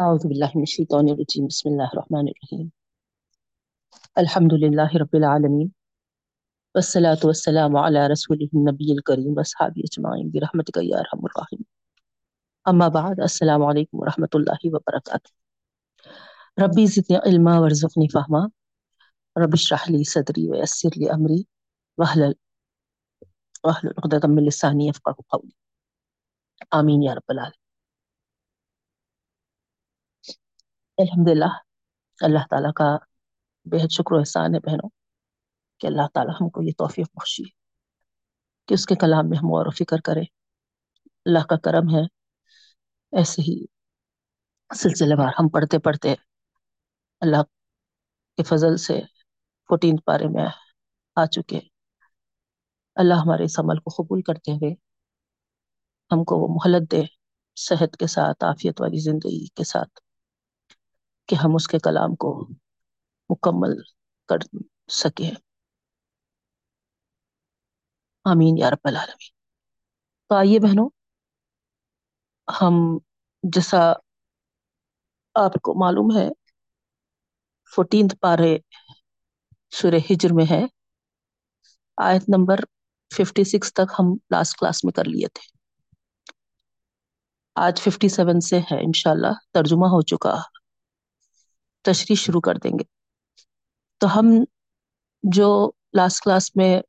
أعوذ بالله من الشيطان الرجيم. بسم الله الرحمن الرحيم. الحمد لله رب العالمين. والصلاة والسلام على رسوله النبي الكريم وأصحابه أجمعين. برحمتك يا أرحم الراحمين. أما بعد، السلام عليكم ورحمة الله وبركاته. ربي زدني علما وارزقني فهما. رب اشرح لي صدري ويسر لي أمري. واحلل واحلل عقدة من لساني يفقه قولي. آمين يا رب العالمین العالمين الحمدللہ اللہ تعالیٰ کا بہت شکر و احسان ہے بہنوں کہ اللہ تعالیٰ ہم کو یہ توفیق بخشی کہ اس کے کلام میں ہم غور و فکر کریں اللہ کا کرم ہے ایسے ہی سلسلے وار ہم پڑھتے پڑھتے اللہ کے فضل سے فورٹین پارے میں آ چکے اللہ ہمارے اس عمل کو قبول کرتے ہوئے ہم کو وہ مہلت دے صحت کے ساتھ عافیت والی زندگی کے ساتھ کہ ہم اس کے کلام کو مکمل کر سکیں۔ آمین یا رب العالمین۔ تو آئیے بہنوں، ہم جیسا آپ کو معلوم ہے فورٹینتھ پارے سورہ ہجر میں ہے۔ آیت نمبر ففٹی سکس تک ہم لاسٹ کلاس میں کر لیے تھے۔ آج ففٹی سیون سے ہے، انشاءاللہ ترجمہ ہو چکا۔ تشریح شروع کر دیں گے۔ تو ہم جو لاسٹ کلاس میں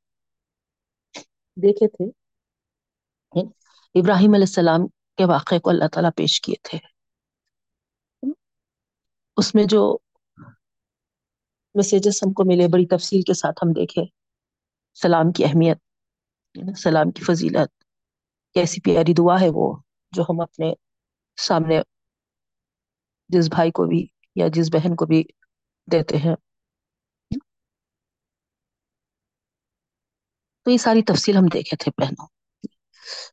دیکھے تھے، ابراہیم علیہ السلام کے واقعے کو اللہ تعالیٰ پیش کیے تھے۔ اس میں جو میسیجز ہم کو ملے، بڑی تفصیل کے ساتھ ہم دیکھے۔ سلام کی اہمیت، سلام کی فضیلت، کیسی پیاری دعا ہے وہ، جو ہم اپنے سامنے جس بھائی کو بھی یا جس بہن کو بھی دیتے ہیں۔ تو یہ ساری تفصیل ہم دیکھے تھے بہنوں۔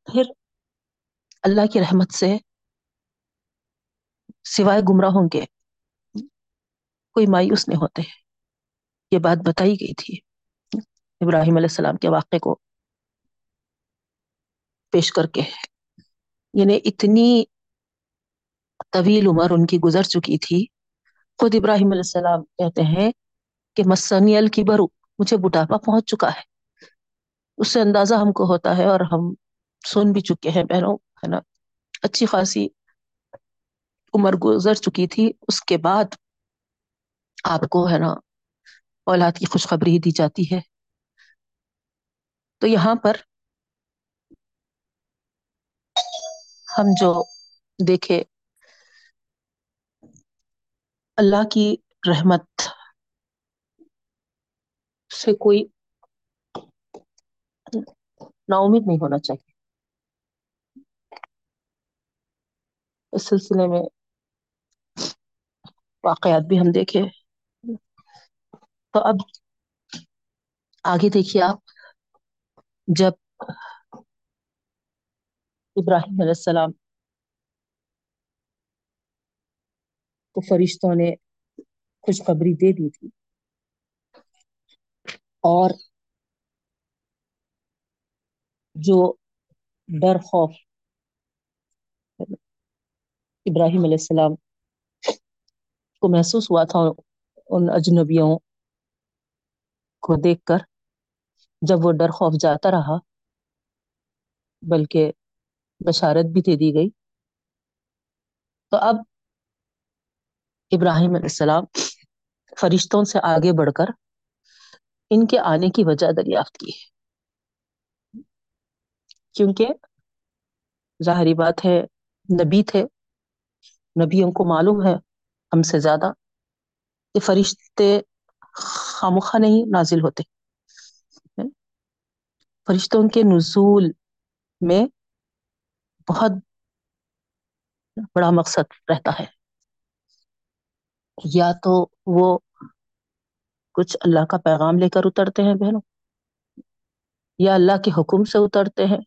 پھر اللہ کی رحمت سے سوائے گمراہوں کے کوئی مایوس نہیں ہوتے۔ یہ بات بتائی گئی تھی۔ ابراہیم علیہ السلام کے واقعے کو پیش کر کے۔ یعنی اتنی طویل عمر ان کی گزر چکی تھی۔ خود ابراہیم علیہ السلام کہتے ہیں کہ مسنی الکبر مجھے بٹاپا پہنچ چکا ہے۔ اس سے اندازہ ہم کو ہوتا ہے اور ہم سن بھی چکے ہیں بہنوں، ہے نا؟ اچھی خاصی عمر گزر چکی تھی۔ اس کے بعد آپ کو، ہے نا، اولاد کی خوشخبری دی جاتی ہے۔ تو یہاں پر ہم جو دیکھے اللہ کی رحمت سے کوئی نا امید نہیں ہونا چاہیے۔ اس سلسلے میں واقعات بھی ہم دیکھے۔ تو اب آگے دیکھیے آپ، جب ابراہیم علیہ السلام کو فرشتوں نے خوشخبری دے دی تھی۔ اور جو ڈر خوف ابراہیم علیہ السلام کو محسوس ہوا تھا، ان اجنبیوں کو دیکھ کر جب وہ ڈر خوف جاتا رہا، بلکہ بشارت بھی دے دی گئی۔ تو اب ابراہیم علیہ السلام فرشتوں سے آگے بڑھ کر ان کے آنے کی وجہ دریافت کی ہے۔ کیونکہ ظاہری بات ہے، نبی تھے، نبیوں کو معلوم ہے ہم سے زیادہ کہ فرشتے خامخواہ نہیں نازل ہوتے۔ فرشتوں کے نزول میں بہت بڑا مقصد رہتا ہے۔ یا تو وہ کچھ اللہ کا پیغام لے کر اترتے ہیں بہنوں؟ یا اللہ کے حکم سے اترتے ہیں؟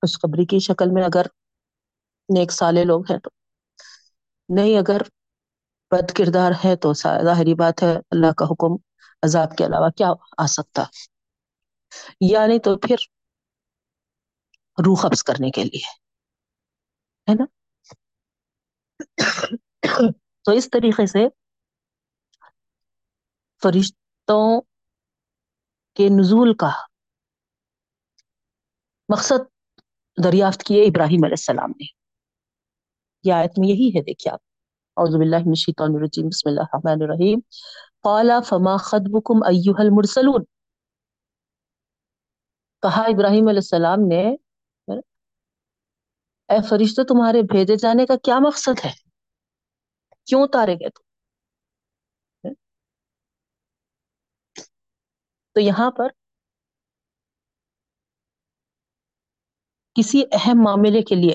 خوشخبری کی شکل میں اگر نیک سالے لوگ ہیں تو۔ نہیں، اگر بد کردار ہے تو ظاہری بات ہے، اللہ کا حکم عذاب کے علاوہ کیا آ سکتا؟ یا نہیں تو پھر روح قبض کرنے کے لیے، ہے نا؟ تو اس طریقے سے فرشتوں کے نزول کا مقصد دریافت کیے ابراہیم علیہ السلام نے یہ آیت میں یہی ہے دیکھیے آپ اعوذ باللہ من الشیطان الرجیم بسم اللہ الرحمن الرحیم قال فما خطبكم ایها المرسلون کہا ابراہیم علیہ السلام نے اے فرشتوں تمہارے بھیجے جانے کا کیا مقصد ہے کیوں اتارے گئے تم تو یہاں پر کسی اہم معاملے کے لیے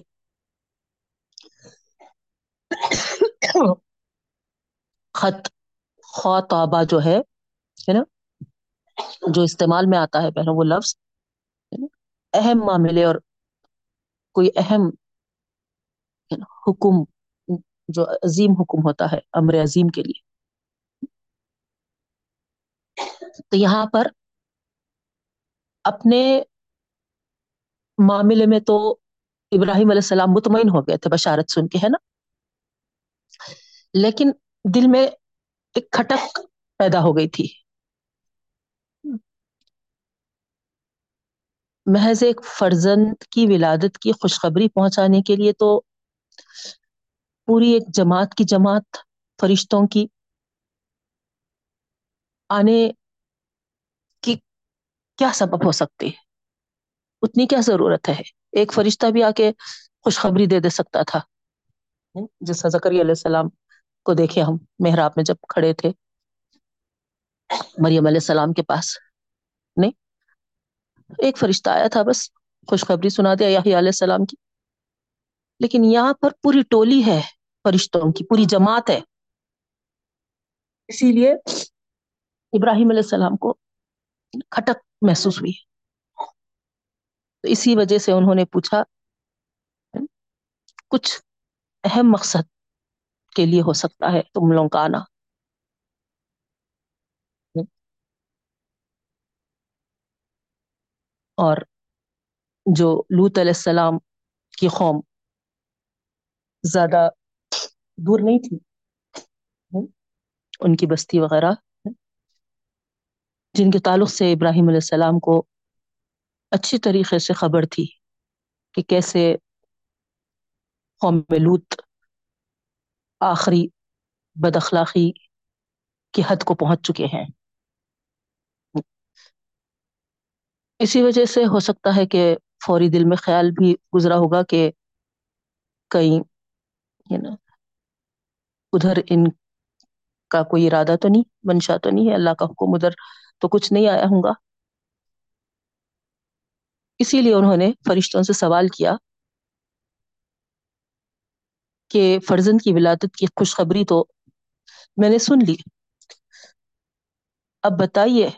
خط خواتابہ جو ہے نا، جو استعمال میں آتا ہے پہلے وہ لفظ اہم معاملے اور کوئی اہم حکم جو عظیم حکم ہوتا ہے امر عظیم کے لیے۔ تو یہاں پر اپنے معاملے میں تو ابراہیم علیہ السلام مطمئن ہو گئے تھے، بشارت سن کے، ہے نا؟ لیکن دل میں ایک کھٹک پیدا ہو گئی تھی۔ محض ایک فرزند کی ولادت کی خوشخبری پہنچانے کے لیے تو پوری ایک جماعت کی جماعت فرشتوں کی آنے کی کیا سبب ہو سکتی ہے؟ اتنی کیا ضرورت ہے؟ ایک فرشتہ بھی آ کے خوشخبری دے دے سکتا تھا۔ جس زکری علیہ السلام کو دیکھے ہم محراب میں جب کھڑے تھے۔ مریم علیہ السلام کے پاس نہیں۔ ایک فرشتہ آیا تھا بس خوشخبری سنا دیا یحییٰ علیہ السلام کی۔ لیکن یہاں پر پوری ٹولی ہے، فرشتوں کی، پوری جماعت ہے۔ اسی لیے ابراہیم علیہ السلام کو کھٹک محسوس ہوئی۔ تو اسی وجہ سے انہوں نے پوچھا، کچھ اہم مقصد کے لیے ہو سکتا ہے تم لوگوں کا آنا؟ اور جو لوت علیہ السلام کی قوم زیادہ دور نہیں تھی۔ ان کی بستی وغیرہ۔ جن کے تعلق سے ابراہیم علیہ السلام کو اچھی طریقے سے خبر تھی کہ کیسے قوم لوت آخری بد اخلاقی کی حد کو پہنچ چکے ہیں۔ اسی وجہ سے ہو سکتا ہے کہ فوری دل میں خیال بھی گزرا ہوگا کہ کہیں ادھر ان کا کوئی ارادہ تو نہیں، منشا تو نہیں ہے، اللہ کا حکم ادھر تو کچھ نہیں آیا ہوں گا۔ اسی لیے انہوں نے فرشتوں سے سوال کیا کہ فرزند کی ولادت کی خوشخبری تو میں نے سن لی۔ اب بتائیے،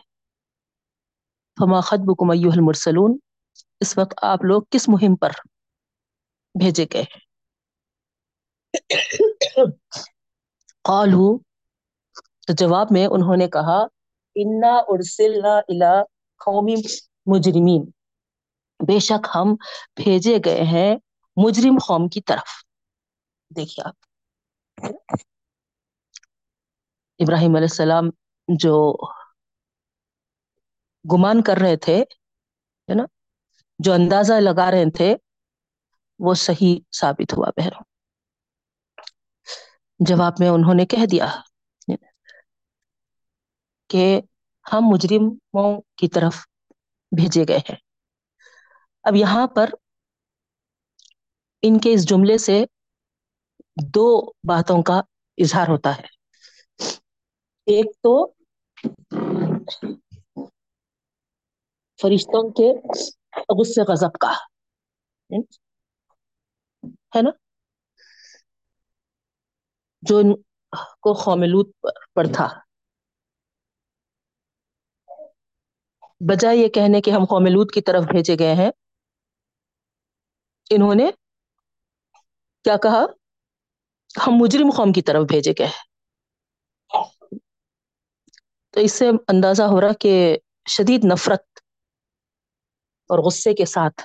فما خطبکم ایوہ المرسلون؟ اس وقت آپ لوگ کس مہم پر بھیجے گئے؟ قالو، تو جواب میں انہوں نے کہا، انا ارسلنا الى قوم مجرمین بے شک ہم بھیجے گئے ہیں مجرم قوم کی طرف۔ دیکھیے آپ۔ ابراہیم علیہ السلام جو گمان کر رہے تھے، ہے نا، جو اندازہ لگا رہے تھے، وہ صحیح ثابت ہوا بہروں جواب میں انہوں نے کہہ دیا کہ ہم مجرموں کی طرف بھیجے گئے ہیں۔ اب یہاں پر ان کے اس جملے سے دو باتوں کا اظہار ہوتا ہے۔ ایک تو فرشتوں کے غصے غضب کا، ہے نا؟ جو ان کو خوملوت پر تھا۔ بجائے یہ کہنے کہ ہم قوملود کی طرف بھیجے گئے ہیں۔ انہوں نے کیا کہا؟ ہم مجرم قوم کی طرف بھیجے گئے۔ تو اس سے اندازہ ہو رہا کہ شدید نفرت اور غصے کے ساتھ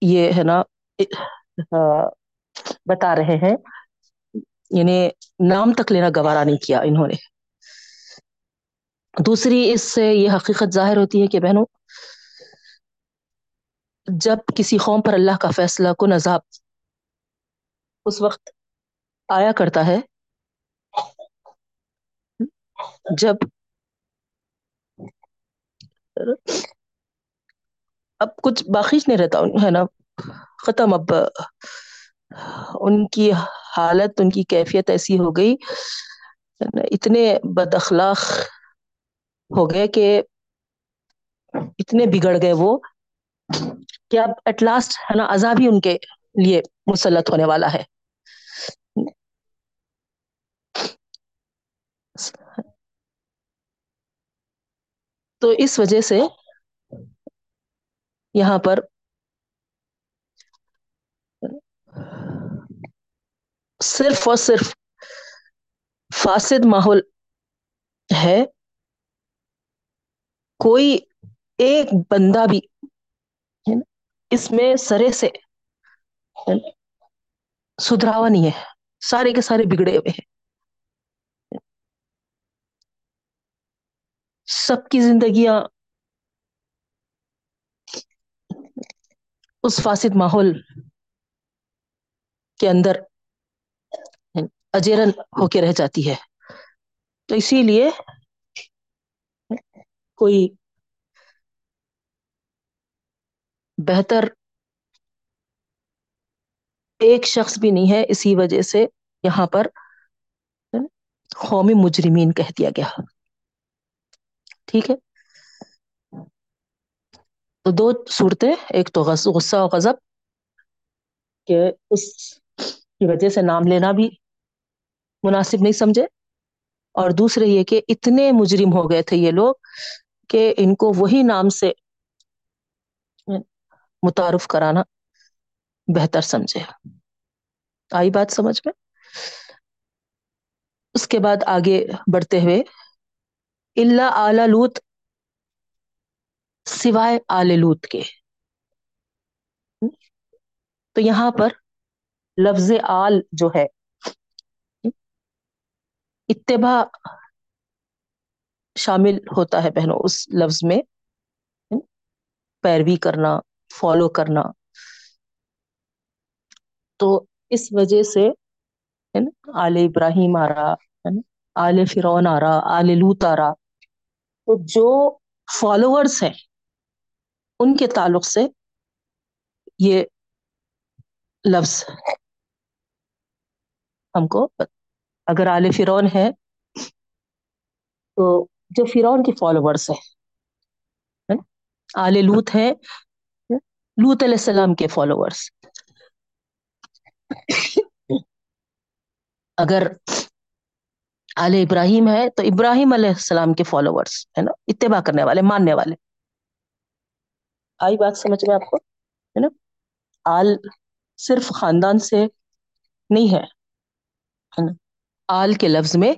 یہ ہے نا بتا رہے ہیں۔ یعنی نام تک لینا گوارا نہیں کیا انہوں نے۔ دوسری، اس سے یہ حقیقت ظاہر ہوتی ہے کہ بہنوں، جب کسی قوم پر اللہ کا فیصلہ کن عذاب اس وقت آیا کرتا ہے، جب اب کچھ باقی نہیں رہتا، ہے نا؟ ختم اب ان کی حالت، ان کی کیفیت ایسی ہو گئی، اتنے بد اخلاق ہو گئے کہ اتنے بگڑ گئے وہ کہ اب ایٹ لاسٹ ہے نا عذاب ہی ان کے لیے مسلط ہونے والا ہے۔ تو اس وجہ سے یہاں پر صرف اور صرف فاسد ماحول ہے۔ کوئی ایک بندہ بھی اس میں سرے سے سدھراوا نہیں ہے۔ سارے کے سارے بگڑے ہوئے ہیں۔ سب کی زندگیاں اس فاسد ماحول کے اندر اجیرن ہو کے رہ جاتی ہے۔ تو اسی لیے کوئی بہتر ایک شخص بھی نہیں ہے، اسی وجہ سے یہاں پر قومی مجرمین کہہ دیا گیا۔ ٹھیک ہے۔ تو دو صورتیں، ایک تو غصہ و غضب، کہ اس کی وجہ سے نام لینا بھی مناسب نہیں سمجھے۔ اور دوسرے یہ کہ اتنے مجرم ہو گئے تھے یہ لوگ کہ ان کو وہی نام سے متعارف کرانا بہتر سمجھے۔ آئی بات سمجھ میں؟ اس کے بعد آگے بڑھتے ہوئے اللہ اعلی لوت سوائے آل لوت کے۔ تو یہاں پر لفظ آل جو ہے اتباع شامل ہوتا ہے بہنوں، اس لفظ میں۔ پیروی کرنا فالو کرنا۔ تو اس وجہ سے، آل ابراہیم آ رہا ہے آل فرون آ رہا، آل لوت آ رہا۔ تو جو فالوورس ہیں، ان کے تعلق سے یہ لفظ ہم کو اگر آل فرون ہے، تو جو فرون کے فالوورس ہیں آل لوت ہے لوت علیہ السلام کے فالوورس اگر آل ابراہیم ہے، تو ابراہیم علیہ السلام کے فالوورس ہے نا؟ اتباع کرنے والے، ماننے والے۔ آئی بات سمجھ میں آپ کو؟ ہے نا؟ آل صرف خاندان سے نہیں ہے نا؟ آل کے لفظ میں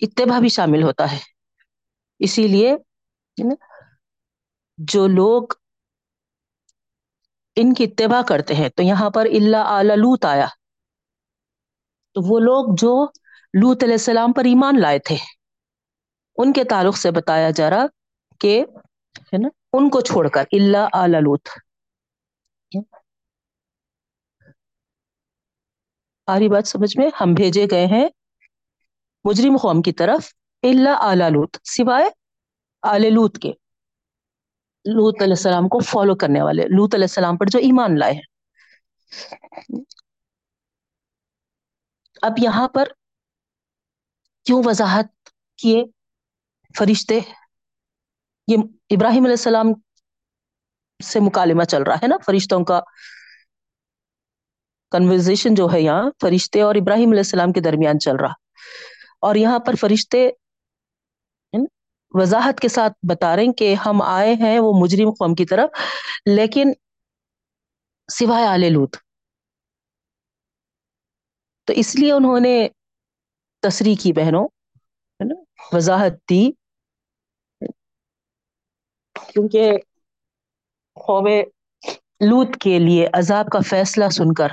اتباع بھی شامل ہوتا ہے۔ اسی لیے جو لوگ ان کی اتباع کرتے ہیں، تو یہاں پر اللہ اعلی لوت آیا۔ تو وہ لوگ جو لوت علیہ السلام پر ایمان لائے تھے، ان کے تعلق سے بتایا جا رہا کہ ہے نا، ان کو چھوڑ کر اللہ اعلی لوت آری بات سمجھ میں ہم بھیجے گئے ہیں۔ مجرم قوم کی طرف اللہ اعلی لوت سوائے آل لوت کے۔ لوت علیہ السلام کو فالو کرنے والے۔ لوت علیہ السلام پر جو ایمان لائے ہیں۔ اب یہاں پر کیوں وضاحت کیے فرشتے؟ یہ ابراہیم علیہ السلام سے مکالمہ چل رہا ہے نا؟ فرشتوں کا کنورزیشن جو ہے یہاں فرشتے اور ابراہیم علیہ السلام کے درمیان چل رہا۔ اور یہاں پر فرشتے وضاحت کے ساتھ بتا رہے ہیں کہ ہم آئے ہیں وہ مجرم قوم کی طرف، لیکن سوائے آل لوت تو اس لیے انہوں نے تصریح کی بہنوں، ہے نا، وضاحت دی۔ کیونکہ قوم لوت کے لیے عذاب کا فیصلہ سن کر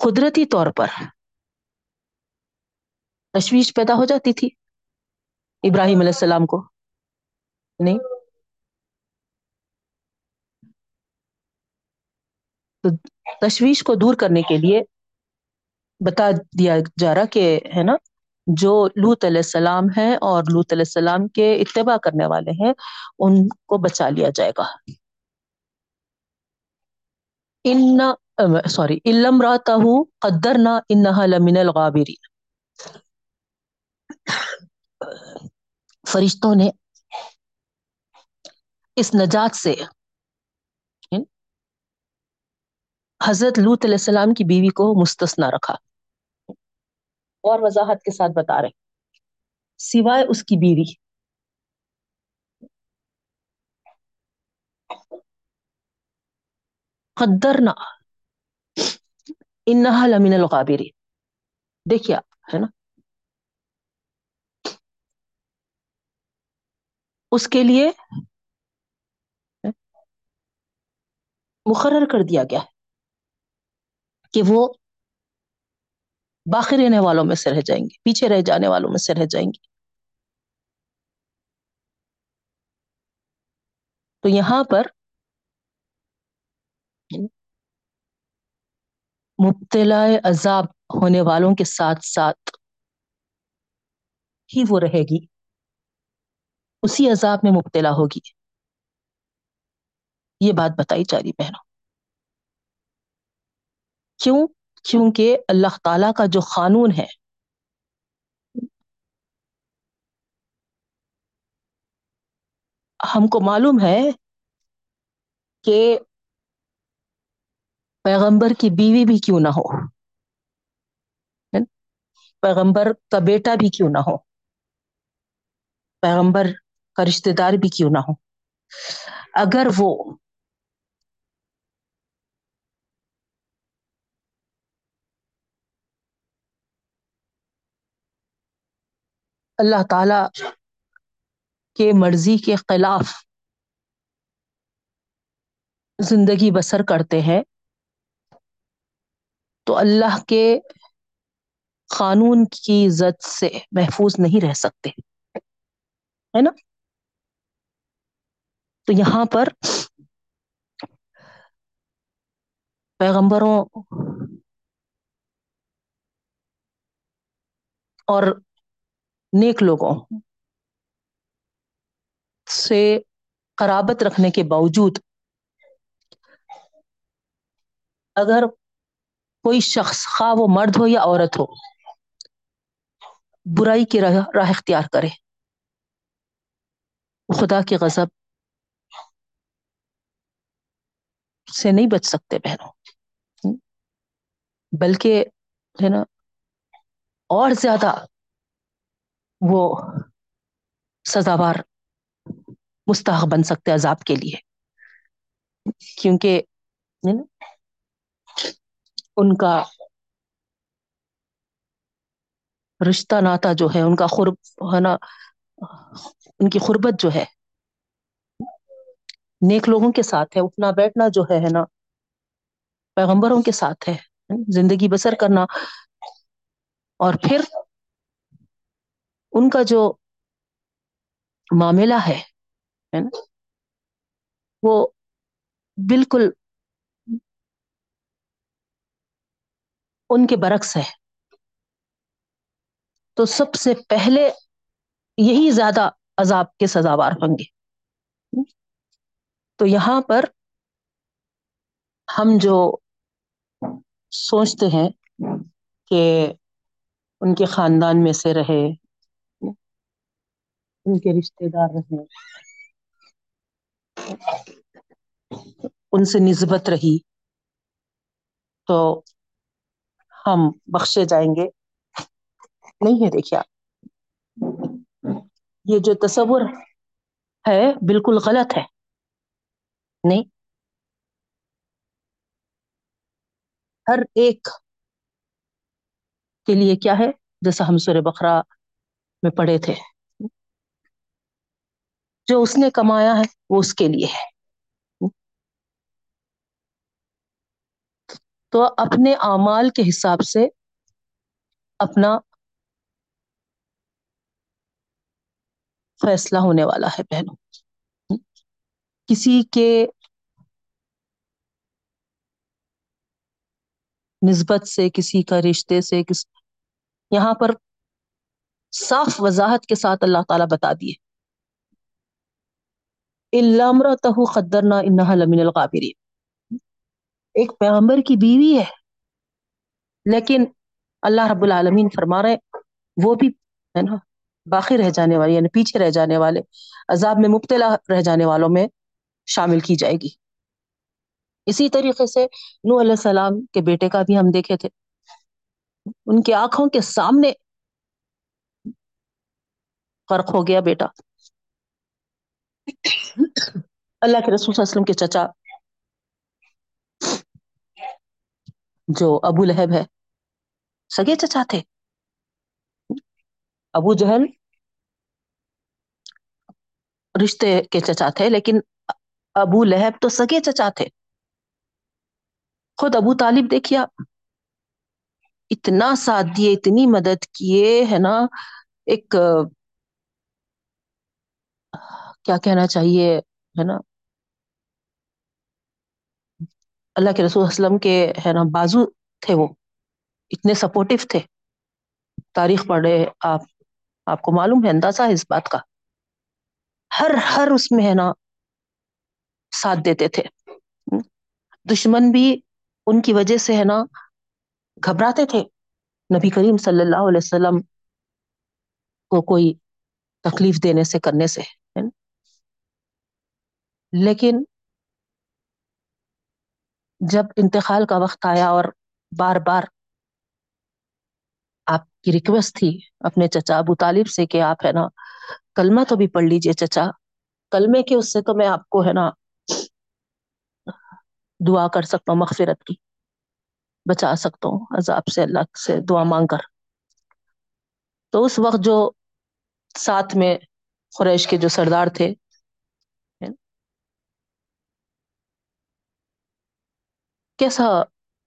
قدرتی طور پر تشویش پیدا ہو جاتی تھی ابراہیم علیہ السلام کو، نہیں؟ تو تشویش کو دور کرنے کے لیے بتا دیا جا رہا کہ، ہے نا، جو لوت علیہ السلام ہے اور لوت علیہ السلام کے اتباع کرنے والے ہیں، ان کو بچا لیا جائے گا۔ ان سوری علم راتا ہوں قدر نہ انہا لمن الغابری فرشتوں نے اس نجات سے حضرت لوت علیہ السلام کی بیوی کو مستثنا رکھا اور وضاحت کے ساتھ بتا رہے سوائے اس کی بیوی۔ قدرنا انہا لمن الغابری دیکھیا ہے نا اس کے لیے مقرر کر دیا گیا ہے کہ وہ باقی رہنے والوں میں سے رہ جائیں گے، پیچھے رہ جانے والوں میں سے رہ جائیں گے۔ تو یہاں پر مبتلا عذاب ہونے والوں کے ساتھ ساتھ ہی وہ رہے گی۔ اسی عذاب میں مبتلا ہوگی۔ یہ بات بتائی جا رہی بہنوں۔ کیوں؟ کیونکہ اللہ تعالی کا جو قانون ہے، ہم کو معلوم ہے کہ پیغمبر کی بیوی بھی کیوں نہ ہو؟ پیغمبر کا بیٹا بھی کیوں نہ ہو؟ پیغمبر کا رشتہ دار بھی کیوں نہ ہو؟ اگر وہ اللہ تعالی کے مرضی کے خلاف زندگی بسر کرتے ہیں تو اللہ کے قانون کی زد سے محفوظ نہیں رہ سکتے۔ ہے نا؟ تو یہاں پر پیغمبروں اور نیک لوگوں سے قرابت رکھنے کے باوجود اگر کوئی شخص خواہ وہ مرد ہو یا عورت ہو، برائی کی راہ راہ اختیار کرے۔ خدا کے غضب سے نہیں بچ سکتے بہنوں۔ بلکہ ہے نا، اور زیادہ وہ سزاوار مستحق بن سکتے عذاب کے لیے۔ کیونکہ ان کا رشتہ ناتا جو ہے، ان کا خرب، ہے نا، ان کی خربت جو ہے، نیک لوگوں کے ساتھ ہے، اٹھنا بیٹھنا جو ہے نا، پیغمبروں کے ساتھ ہے، زندگی بسر کرنا۔ اور پھر ان کا جو معاملہ ہے نا، وہ بالکل ان کے برعکس ہے۔ تو سب سے پہلے یہی زیادہ عذاب کے سزاوار ہوں گے۔ تو یہاں پر ہم جو سوچتے ہیں کہ ان کے خاندان میں سے رہے، ان کے رشتے دار رہے، ان سے نسبت رہی، تو ہم بخشے جائیں گے۔ نہیں ہے دیکھیے یہ جو تصور ہے بالکل غلط ہے۔ نہیں۔ ہر ایک کے لیے کیا ہے؟ جیسا ہم سور بقرا میں پڑھے تھے۔ جو اس نے کمایا ہے وہ اس کے لیے ہے۔ تو اپنے اعمال کے حساب سے اپنا فیصلہ ہونے والا ہے بہنوں۔ کسی کے نسبت سے، کسی کا رشتے سے، کس، یہاں پر صاف وضاحت کے ساتھ اللہ تعالیٰ بتا دیے۔ علامرتہ قدرنا انہا لمن الغابرین ایک پیغمبر کی بیوی ہے۔ لیکن اللہ رب العالمین فرما رہے وہ بھی ہے نا، باقی رہ جانے والی یعنی پیچھے رہ جانے والے، عذاب میں مبتلا رہ جانے والوں میں شامل کی جائے گی۔ اسی طریقے سے نو علیہ السلام کے بیٹے کا بھی ہم دیکھے تھے۔ ان کی آنکھوں کے سامنے فرق ہو گیا بیٹا۔ اللہ کے رسول صلی اللہ علیہ وسلم کے چچا جو ابو لہب ہے۔ سگے چچا تھے۔ ابو جہل رشتے کے چچا تھے، لیکن ابو لہب تو سگے چچا تھے۔ خود ابو طالب دیکھیا اتنا ساتھ دیے، اتنی مدد کیے، ہے نا؟ ایک، کیا کہنا چاہیے، ہے نا؟ اللہ کے رسول وسلم کے ہے نا، بازو تھے وہ۔ اتنے سپورٹو تھے۔ تاریخ پڑھے آپ آپ کو معلوم ہے اندازہ ہے اس بات کا۔ ہر ہر اس میں ہے نا ساتھ دیتے تھے۔ دشمن بھی ان کی وجہ سے ہے نا گھبراتے تھے۔ نبی کریم صلی اللہ علیہ وسلم کو کوئی تکلیف دینے سے، کرنے سے لیکن جب انتقال کا وقت آیا اور بار بار آپ کی ریکویسٹ تھی اپنے چچا ابو طالب سے کہ آپ ہے نا کلمہ تو بھی پڑھ لیجیے چچا۔ کلمے کے اس سے تو میں آپ کو ہے نا دعا کر سکتا ہوں، مغفرت کی۔ بچا سکتا ہوں عذاب سے، اللہ سے دعا مانگ کر۔ تو اس وقت جو ساتھ میں قریش کے جو سردار تھے کیسا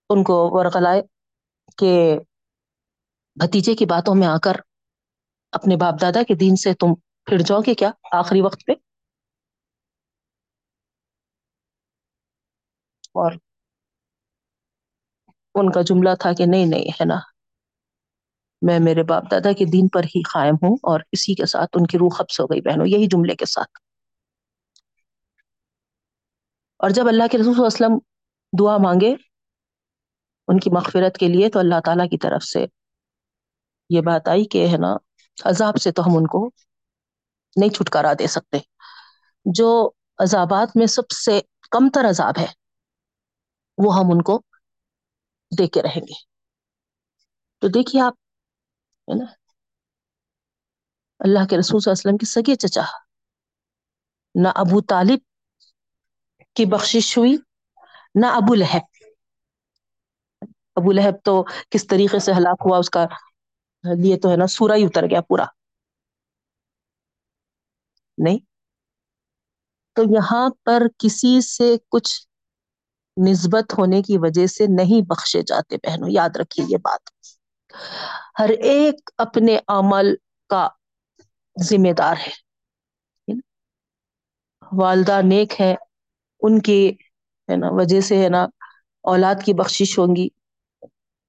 ان کو ورغلائے کہ بھتیجے کی باتوں میں آ کر اپنے باپ دادا کے دین سے تم پھر جاؤ گے کیا آخری وقت پہ؟ اور ان کا جملہ تھا کہ نہیں نہیں، ہے نا۔ میں میرے باپ دادا کے دین پر ہی قائم ہوں اور اسی کے ساتھ ان کی روح قبض ہو گئی بہنوں، یہی جملے کے ساتھ۔ اور جب اللہ کے رسول وسلم دعا مانگے ان کی مغفرت کے لیے تو اللہ تعالیٰ کی طرف سے یہ بات آئی کہ ہے نا، عذاب سے تو ہم ان کو نہیں چھٹکارا دے سکتے۔ جو عذابات میں سب سے کم تر عذاب ہے، وہ ہم ان کو دے کے رہیں گے۔ تو دیکھیے آپ، ہے نا، اللہ کے رسول صلی اللہ علیہ وسلم کی سگے چچا، نہ ابو طالب کی بخشش ہوئی نہ ابو لہب۔ ابو لہب تو کس طریقے سے ہلاک ہوا اس کا لیے تو ہے نا سورا ہی اتر گیا پورا۔ نہیں۔ تو یہاں پر کسی سے کچھ نسبت ہونے کی وجہ سے نہیں بخشے جاتے بہنوں، یاد رکھیے یہ بات۔ ہر ایک اپنے عمل کا ذمہ دار ہے۔ والدہ نیک ہے ان کی ہے نا، وجہ سے ہے نا اولاد کی بخشش ہوں گی۔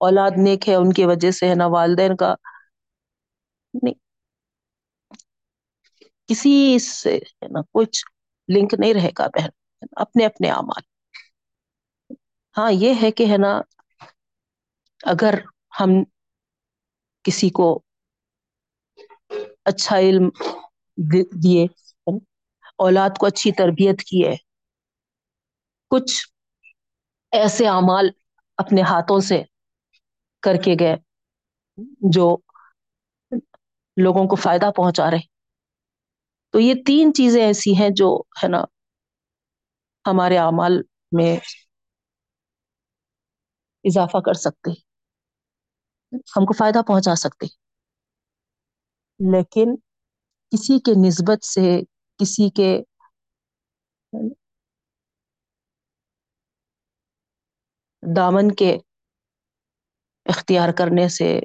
اولاد نیک ہے، ان کی وجہ سے ہے نا والدین کا نہیں۔ کسی سے ہے نا کچھ لنک نہیں رہے گا بہن، اپنے اپنے اعمال۔ ہاں یہ ہے کہ ہے نا اگر ہم کسی کو اچھا علم دیے اولاد کو اچھی تربیت کی ہے کچھ ایسے اعمال اپنے ہاتھوں سے کر کے گئے جو لوگوں کو فائدہ پہنچا رہے تو یہ تین چیزیں ایسی ہیں جو ہے نا ہمارے اعمال میں اضافہ کر سکتے ہم کو فائدہ پہنچا سکتے لیکن کسی کے نسبت سے، کسی کے دامن کے اختیار کرنے سے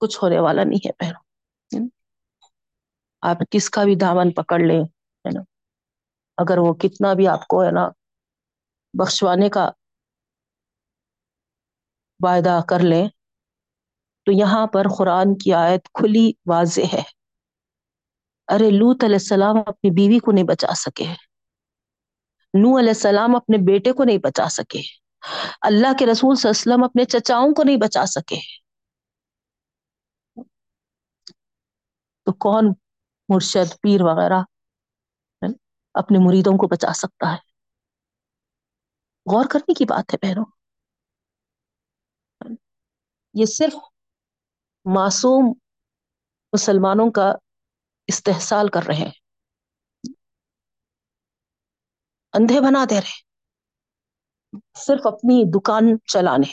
کچھ ہونے والا نہیں ہے بہنوں آپ کس کا بھی دامن پکڑ لیں، ہے نا۔ اگر وہ کتنا بھی آپ کو ہے نا بخشوانے کا وعدہ کر لیں، تو یہاں پر قرآن کی آیت کھلی واضح ہے۔ ارے لوت علیہ السلام اپنی بیوی کو نہیں بچا سکے۔ نو علیہ السلام اپنے بیٹے کو نہیں بچا سکے۔ اللہ کے رسول صلی اللہ علیہ وسلم اپنے چچاؤں کو نہیں بچا سکے۔ تو کون مرشد، پیر وغیرہ اپنے مریدوں کو بچا سکتا ہے؟ غور کرنے کی بات ہے بہنوں۔ یہ صرف معصوم مسلمانوں کا استحصال کر رہے ہیں۔ اندھے بنا دے رہے صرف اپنی دکان چلانے،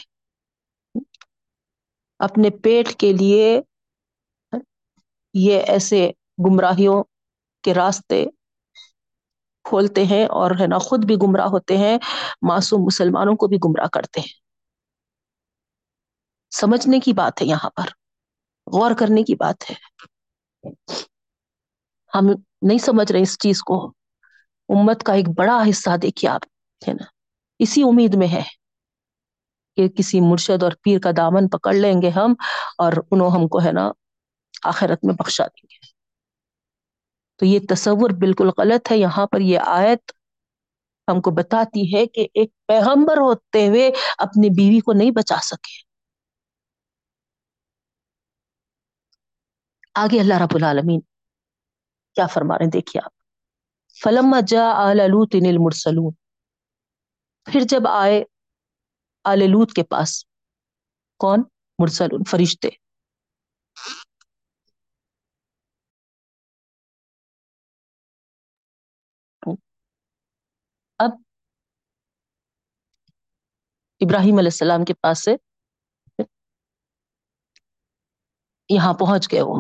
اپنے پیٹ کے لیے یہ ایسے گمراہیوں کے راستے کھولتے ہیں اور ہے نا، خود بھی گمراہ ہوتے ہیں، معصوم مسلمانوں کو بھی گمراہ کرتے ہیں۔ سمجھنے کی بات ہے یہاں پر، غور کرنے کی بات ہے۔ ہم نہیں سمجھ رہے اس چیز کو۔ امت کا ایک بڑا حصہ دیکھیے آپ، ہے نا؟ اسی امید میں ہے کہ کسی مرشد اور پیر کا دامن پکڑ لیں گے ہم اور انہوں ہم کو، ہے نا، آخرت میں بخشا دیں گے۔ تو یہ تصور بالکل غلط ہے۔ یہاں پر یہ آیت ہم کو بتاتی ہے کہ ایک پیغمبر ہوتے ہوئے اپنی بیوی کو نہیں بچا سکے۔ آگے اللہ رب العالمین کیا فرما رہے ہیں، دیکھیے آپ۔ فلم جا آلوت المرسلون، پھر جب آئے آل لوت کے پاس، کون؟ مرسلون، فرشتے۔ اب ابراہیم علیہ السلام کے پاس سے یہاں پہنچ گئے وہ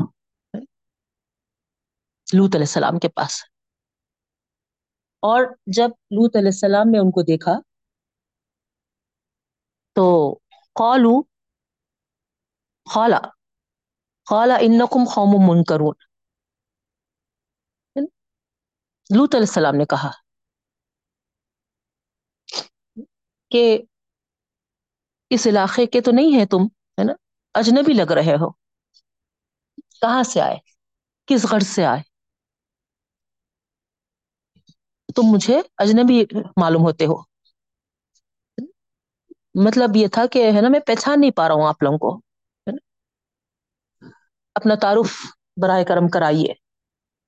لوت علیہ السلام کے پاس۔ اور جب لوت علیہ السلام نے ان کو دیکھا تو قالو خالا خالا انکم قوم منکرون۔ لوت علیہ السلام نے کہا کہ اس علاقے کے تو نہیں ہے تم، ہے نا؟ اجنبی لگ رہے ہو۔ کہاں سے آئے؟ کس غرض سے آئے؟ تم مجھے اجنبی معلوم ہوتے ہو۔ مطلب یہ تھا کہ ہے نا میں پہچان نہیں پا رہا ہوں آپ لوگوں کو۔ اپنا تعارف برائے کرم کرائیے۔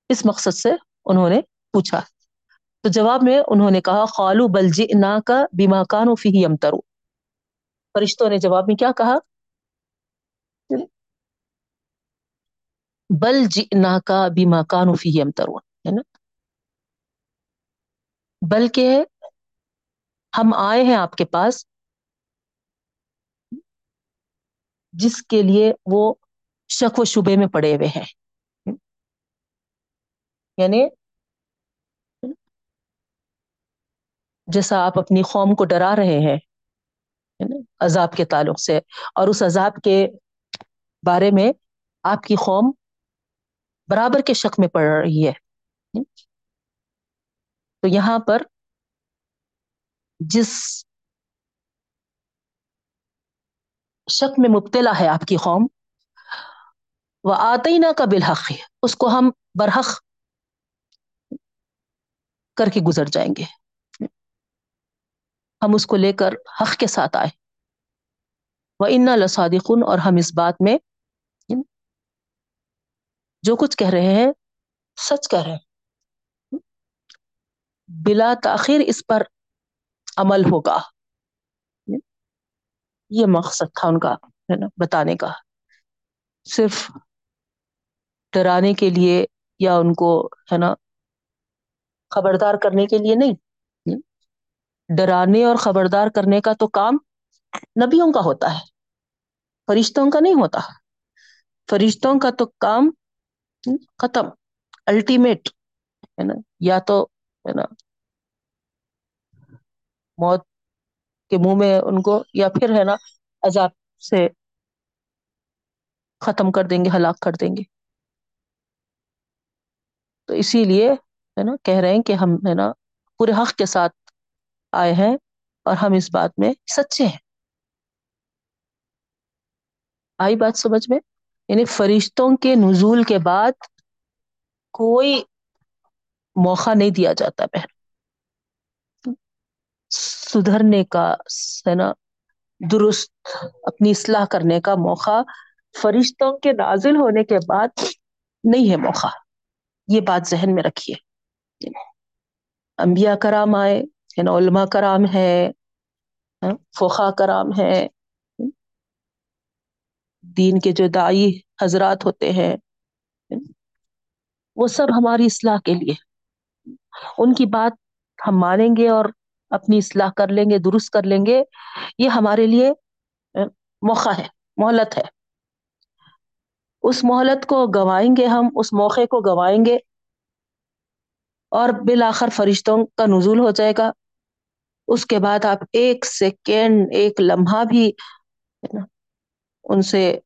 اس مقصد سے انہوں نے پوچھا۔ تو جواب میں انہوں نے کہا خالو بل جئنا کا بیما کانو فی امترو فرشتوں نے جواب میں کیا کہا؟ بل جئنا کا بیما کانو فی امترو ہے نا؟ بلکہ ہم آئے ہیں آپ کے پاس جس کے لیے وہ شک و شبے میں پڑے ہوئے ہیں۔ یعنی جیسا آپ اپنی قوم کو ڈرا رہے ہیں یعنی عذاب کے تعلق سے، اور اس عذاب کے بارے میں آپ کی قوم برابر کے شک میں پڑ رہی ہے۔ تو یہاں پر جس شک میں مبتلا ہے آپ کی قوم، وہ آتے نہ کا بالحق ہے۔ اس کو ہم برحق کر کے گزر جائیں گے۔ ہم اس کو لے کر حق کے ساتھ آئے۔ وہ ان لسادقن اور ہم اس بات میں جو کچھ کہہ رہے ہیں، سچ کہہ رہے ہیں۔ بلا تاخیر اس پر عمل ہوگا۔ یہ مقصد تھا ان کا، ہے نا، بتانے کا۔ صرف ڈرانے کے لیے یا ان کو، ہے نا، خبردار کرنے کے لیے نہیں۔ ڈرانے اور خبردار کرنے کا تو کام نبیوں کا ہوتا ہے، فرشتوں کا نہیں ہوتا۔ فرشتوں کا تو کام ختم الٹیمیٹ ہے نا۔ یا تو ہے نا۔ موت کے منہ میں ان کو، یا پھر ہے نا، عذاب سے ختم کر دیں گے، ہلاک کر دیں گے۔ تو اسی لیے ہے نا، کہہ رہے ہیں کہ ہم ہے نا پورے حق کے ساتھ آئے ہیں اور ہم اس بات میں سچے ہیں۔ آئی بات سمجھ میں؟ یعنی فرشتوں کے نزول کے بعد کوئی موقع نہیں دیا جاتا بہن۔ سدھرنے کا ہے نا، درست اپنی اصلاح کرنے کا موقع، فرشتوں کے نازل ہونے کے بعد نہیں ہے موقع۔ یہ بات ذہن میں رکھیے۔ انبیاء کرام آئے، ہے نا، علماء کرام ہے ہاں، فخا کرام ہے۔ دین کے جو دائی حضرات ہوتے ہیں، وہ سب ہماری اصلاح کے لیے۔ ان کی بات ہم مانیں گے اور اپنی اصلاح کر لیں گے، درست کر لیں گے، یہ ہمارے لیے موقع ہے، مہلت ہے۔ اس مہلت کو گوائیں گے ہم، اس موقع کو گوائیں گے اور بالآخر فرشتوں کا نزول ہو جائے گا۔ اس کے بعد آپ ایک سیکنڈ، ایک لمحہ بھی ان سے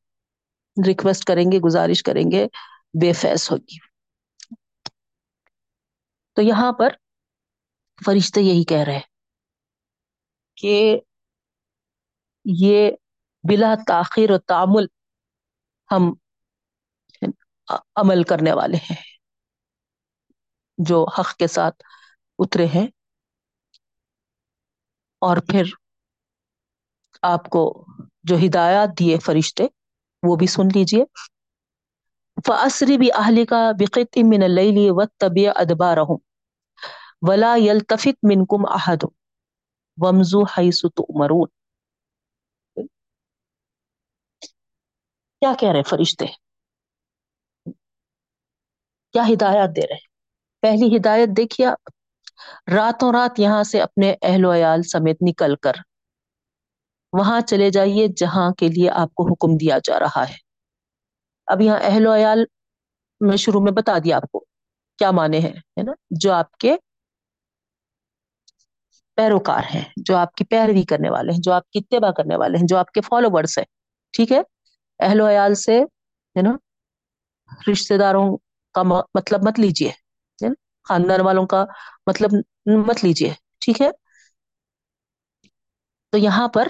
ریکویسٹ کریں گے، گزارش کریں گے، بے فیض ہوگی۔ تو یہاں پر فرشتے یہی کہہ رہے کہ یہ بلا تاخیر و تعمل ہم عمل کرنے والے ہیں، جو حق کے ساتھ اترے ہیں۔ اور پھر آپ کو جو ہدایات دیے فرشتے وہ بھی سن لیجیے۔ فَأَسْرِ بِأَهْلِكَ بِقِطٍ مِّنَ اللَّيْلِ وَاتَّبِعْ أَدْبَارَهُمْ وَلَا يَلْتَفِتْ مِنْكُمْ أَحَدٌ وَامْضُوا حَيْثُ تُؤْمَرُونَ کیا کہہ رہے فرشتے؟ کیا ہدایات دے رہے پہلی ہدایت دیکھیے راتوں رات یہاں سے اپنے اہل و عیال سمیت نکل کر وہاں چلے جائیے جہاں کے لیے آپ کو حکم دیا جا رہا ہے۔ اب یہاں اہل و عیال میں شروع میں بتا دیا آپ کو کیا مانے ہیں نا؟ جو آپ کے پیروکار ہیں، جو آپ کی پیروی کرنے والے ہیں، جو آپ کی اتباع کرنے والے ہیں، جو آپ کے فالوورس ہیں، ٹھیک ہے؟ اہل و عیال سے، ہے نا؟ رشتے داروں کا مطلب مت لیجیے خاندان والوں کا مطلب مت لیجیے ٹھیک ہے؟ تو یہاں پر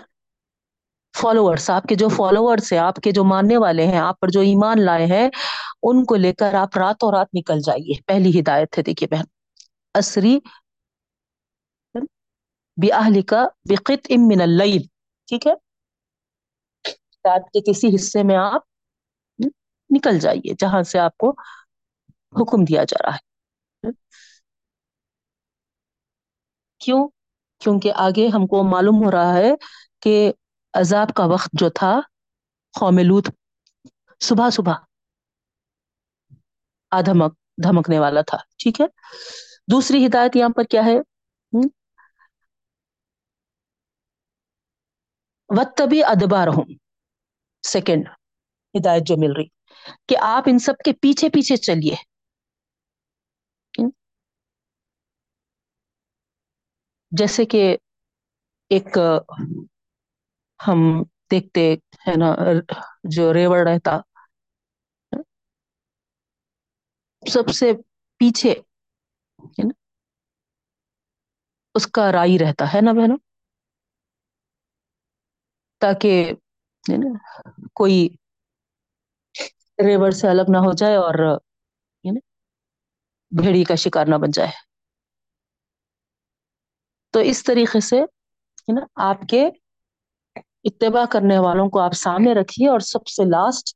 فالوورس آپ کے جو فالوورس ہیں آپ کے جو ماننے والے ہیں آپ پر جو ایمان لائے ہیں ان کو لے کر آپ راتوں رات نکل جائیے پہلی ہدایت ہے دیکھیے بہن اسری کا بقت ام من اللیل ٹھیک ہے رات کے کسی حصے میں آپ نکل جائیے جہاں سے آپ کو حکم دیا جا رہا ہے کیوں کیونکہ آگے ہم کو معلوم ہو رہا ہے کہ عذاب کا وقت جو تھا، قوم لوط صبح صبح آدھمک دھمکنے والا تھا، ٹھیک ہے؟ دوسری ہدایت یہاں پر کیا ہے؟ وتبی ادبا رہوں سیکنڈ ہدایت جو مل رہی، کہ آپ ان سب کے پیچھے پیچھے چلیے۔ جیسے کہ ایک ہم دیکھتے ہے نا، جو ریوڑ رہتا۔ سب سے پیچھے اس کا رائی رہتا، ہے نا بہنوں؟ تاکہ نا، کوئی ریور سے الگ نہ ہو جائے اور بھیڑی کا شکار نہ بن جائے۔ تو اس طریقے سے، ہے نا، آپ کے اتباع کرنے والوں کو آپ سامنے رکھیے اور سب سے لاسٹ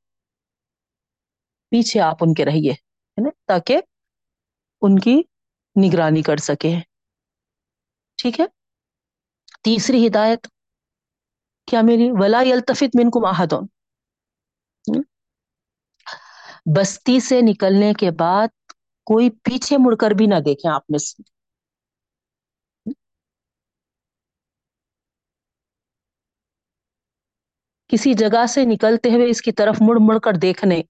پیچھے آپ ان کے رہیے، ہے نا؟ تاکہ ان کی نگرانی کر سکے۔ ٹھیک ہے؟ تیسری ہدایت، کیا میری ولا یلتفت من کو ماہدون بستی سے نکلنے کے بعد کوئی پیچھے مڑ کر بھی نہ دیکھیں آپ میں سے۔ کسی جگہ سے نکلتے ہوئے اس کی طرف مڑ مڑ کر دیکھنے۔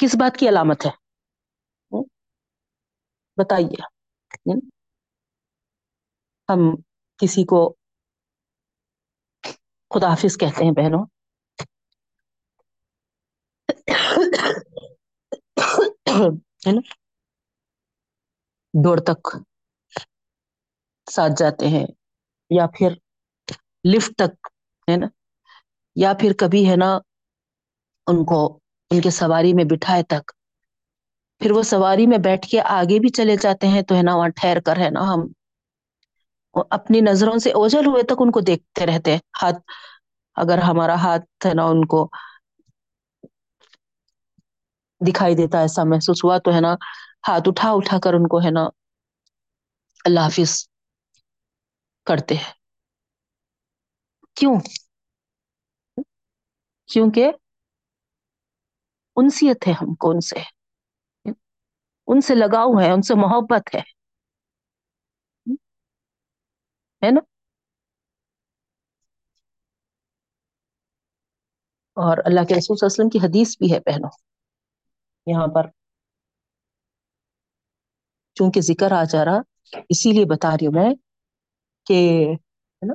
کس بات کی علامت ہے؟ بتائیے۔ ہم کسی کو خدا حافظ کہتے ہیں بہنوں۔ ہے نا؟ دوڑ تک ساتھ جاتے ہیں یا پھر لفٹ تک، ہے نا؟ یا پھر کبھی، ہے نا، ان کو، ان کے سواری میں بٹھائے تک۔ پھر وہ سواری میں بیٹھ کے آگے بھی چلے جاتے ہیں تو، ہے نا، وہاں ٹھہر کر، ہے نا، ہم اپنی نظروں سے اوجھل ہوئے تک ان کو دیکھتے رہتے ہاتھ، اگر ہمارا ہاتھ، ہے نا، ان کو دکھائی دیتا، ایسا محسوس ہوا تو، ہے نا، ہاتھ اٹھا اٹھا کر ان کو، ہے نا، اللہ حافظ کرتے ہیں۔ کیوں کیونکہ انسیت ہے ہم کو ان سے ان سے لگاؤ ہے ان سے محبت ہے ہے نا اور اللہ کے رسول صلی اللہ علیہ وسلم کی حدیث بھی ہے پہنو یہاں پر چونکہ ذکر آ جا رہا اسی لیے بتا رہی ہوں میں کہ ہے نا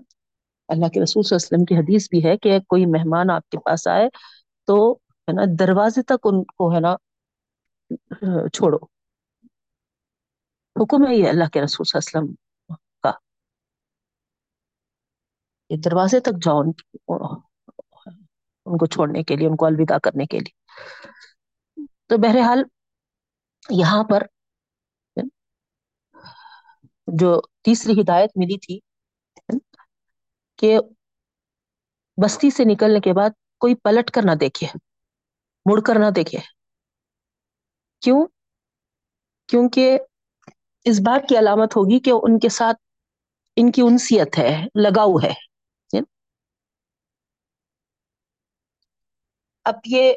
اللہ کے رسول صلی اللہ علیہ وسلم کی حدیث بھی ہے کہ کوئی مہمان آپ کے پاس آئے تو ہے نا دروازے تک ان کو ہے نا چھوڑو۔ حکم ہے یہ اللہ کے رسول صلی اللہ علیہ وسلم کا۔ یہ دروازے تک جاؤ ان کو چھوڑنے کے لیے، ان کو الوداع کرنے کے لیے۔ تو بہرحال یہاں پر جو تیسری ہدایت ملی تھی کہ بستی سے نکلنے کے بعد کوئی پلٹ کر نہ دیکھے، مڑ کر نہ دیکھے۔ کیوں؟ کیونکہ اس بات کی علامت ہوگی کہ ان کے ساتھ ان کی انسیت ہے، لگاؤ ہے۔ جی؟ اب یہ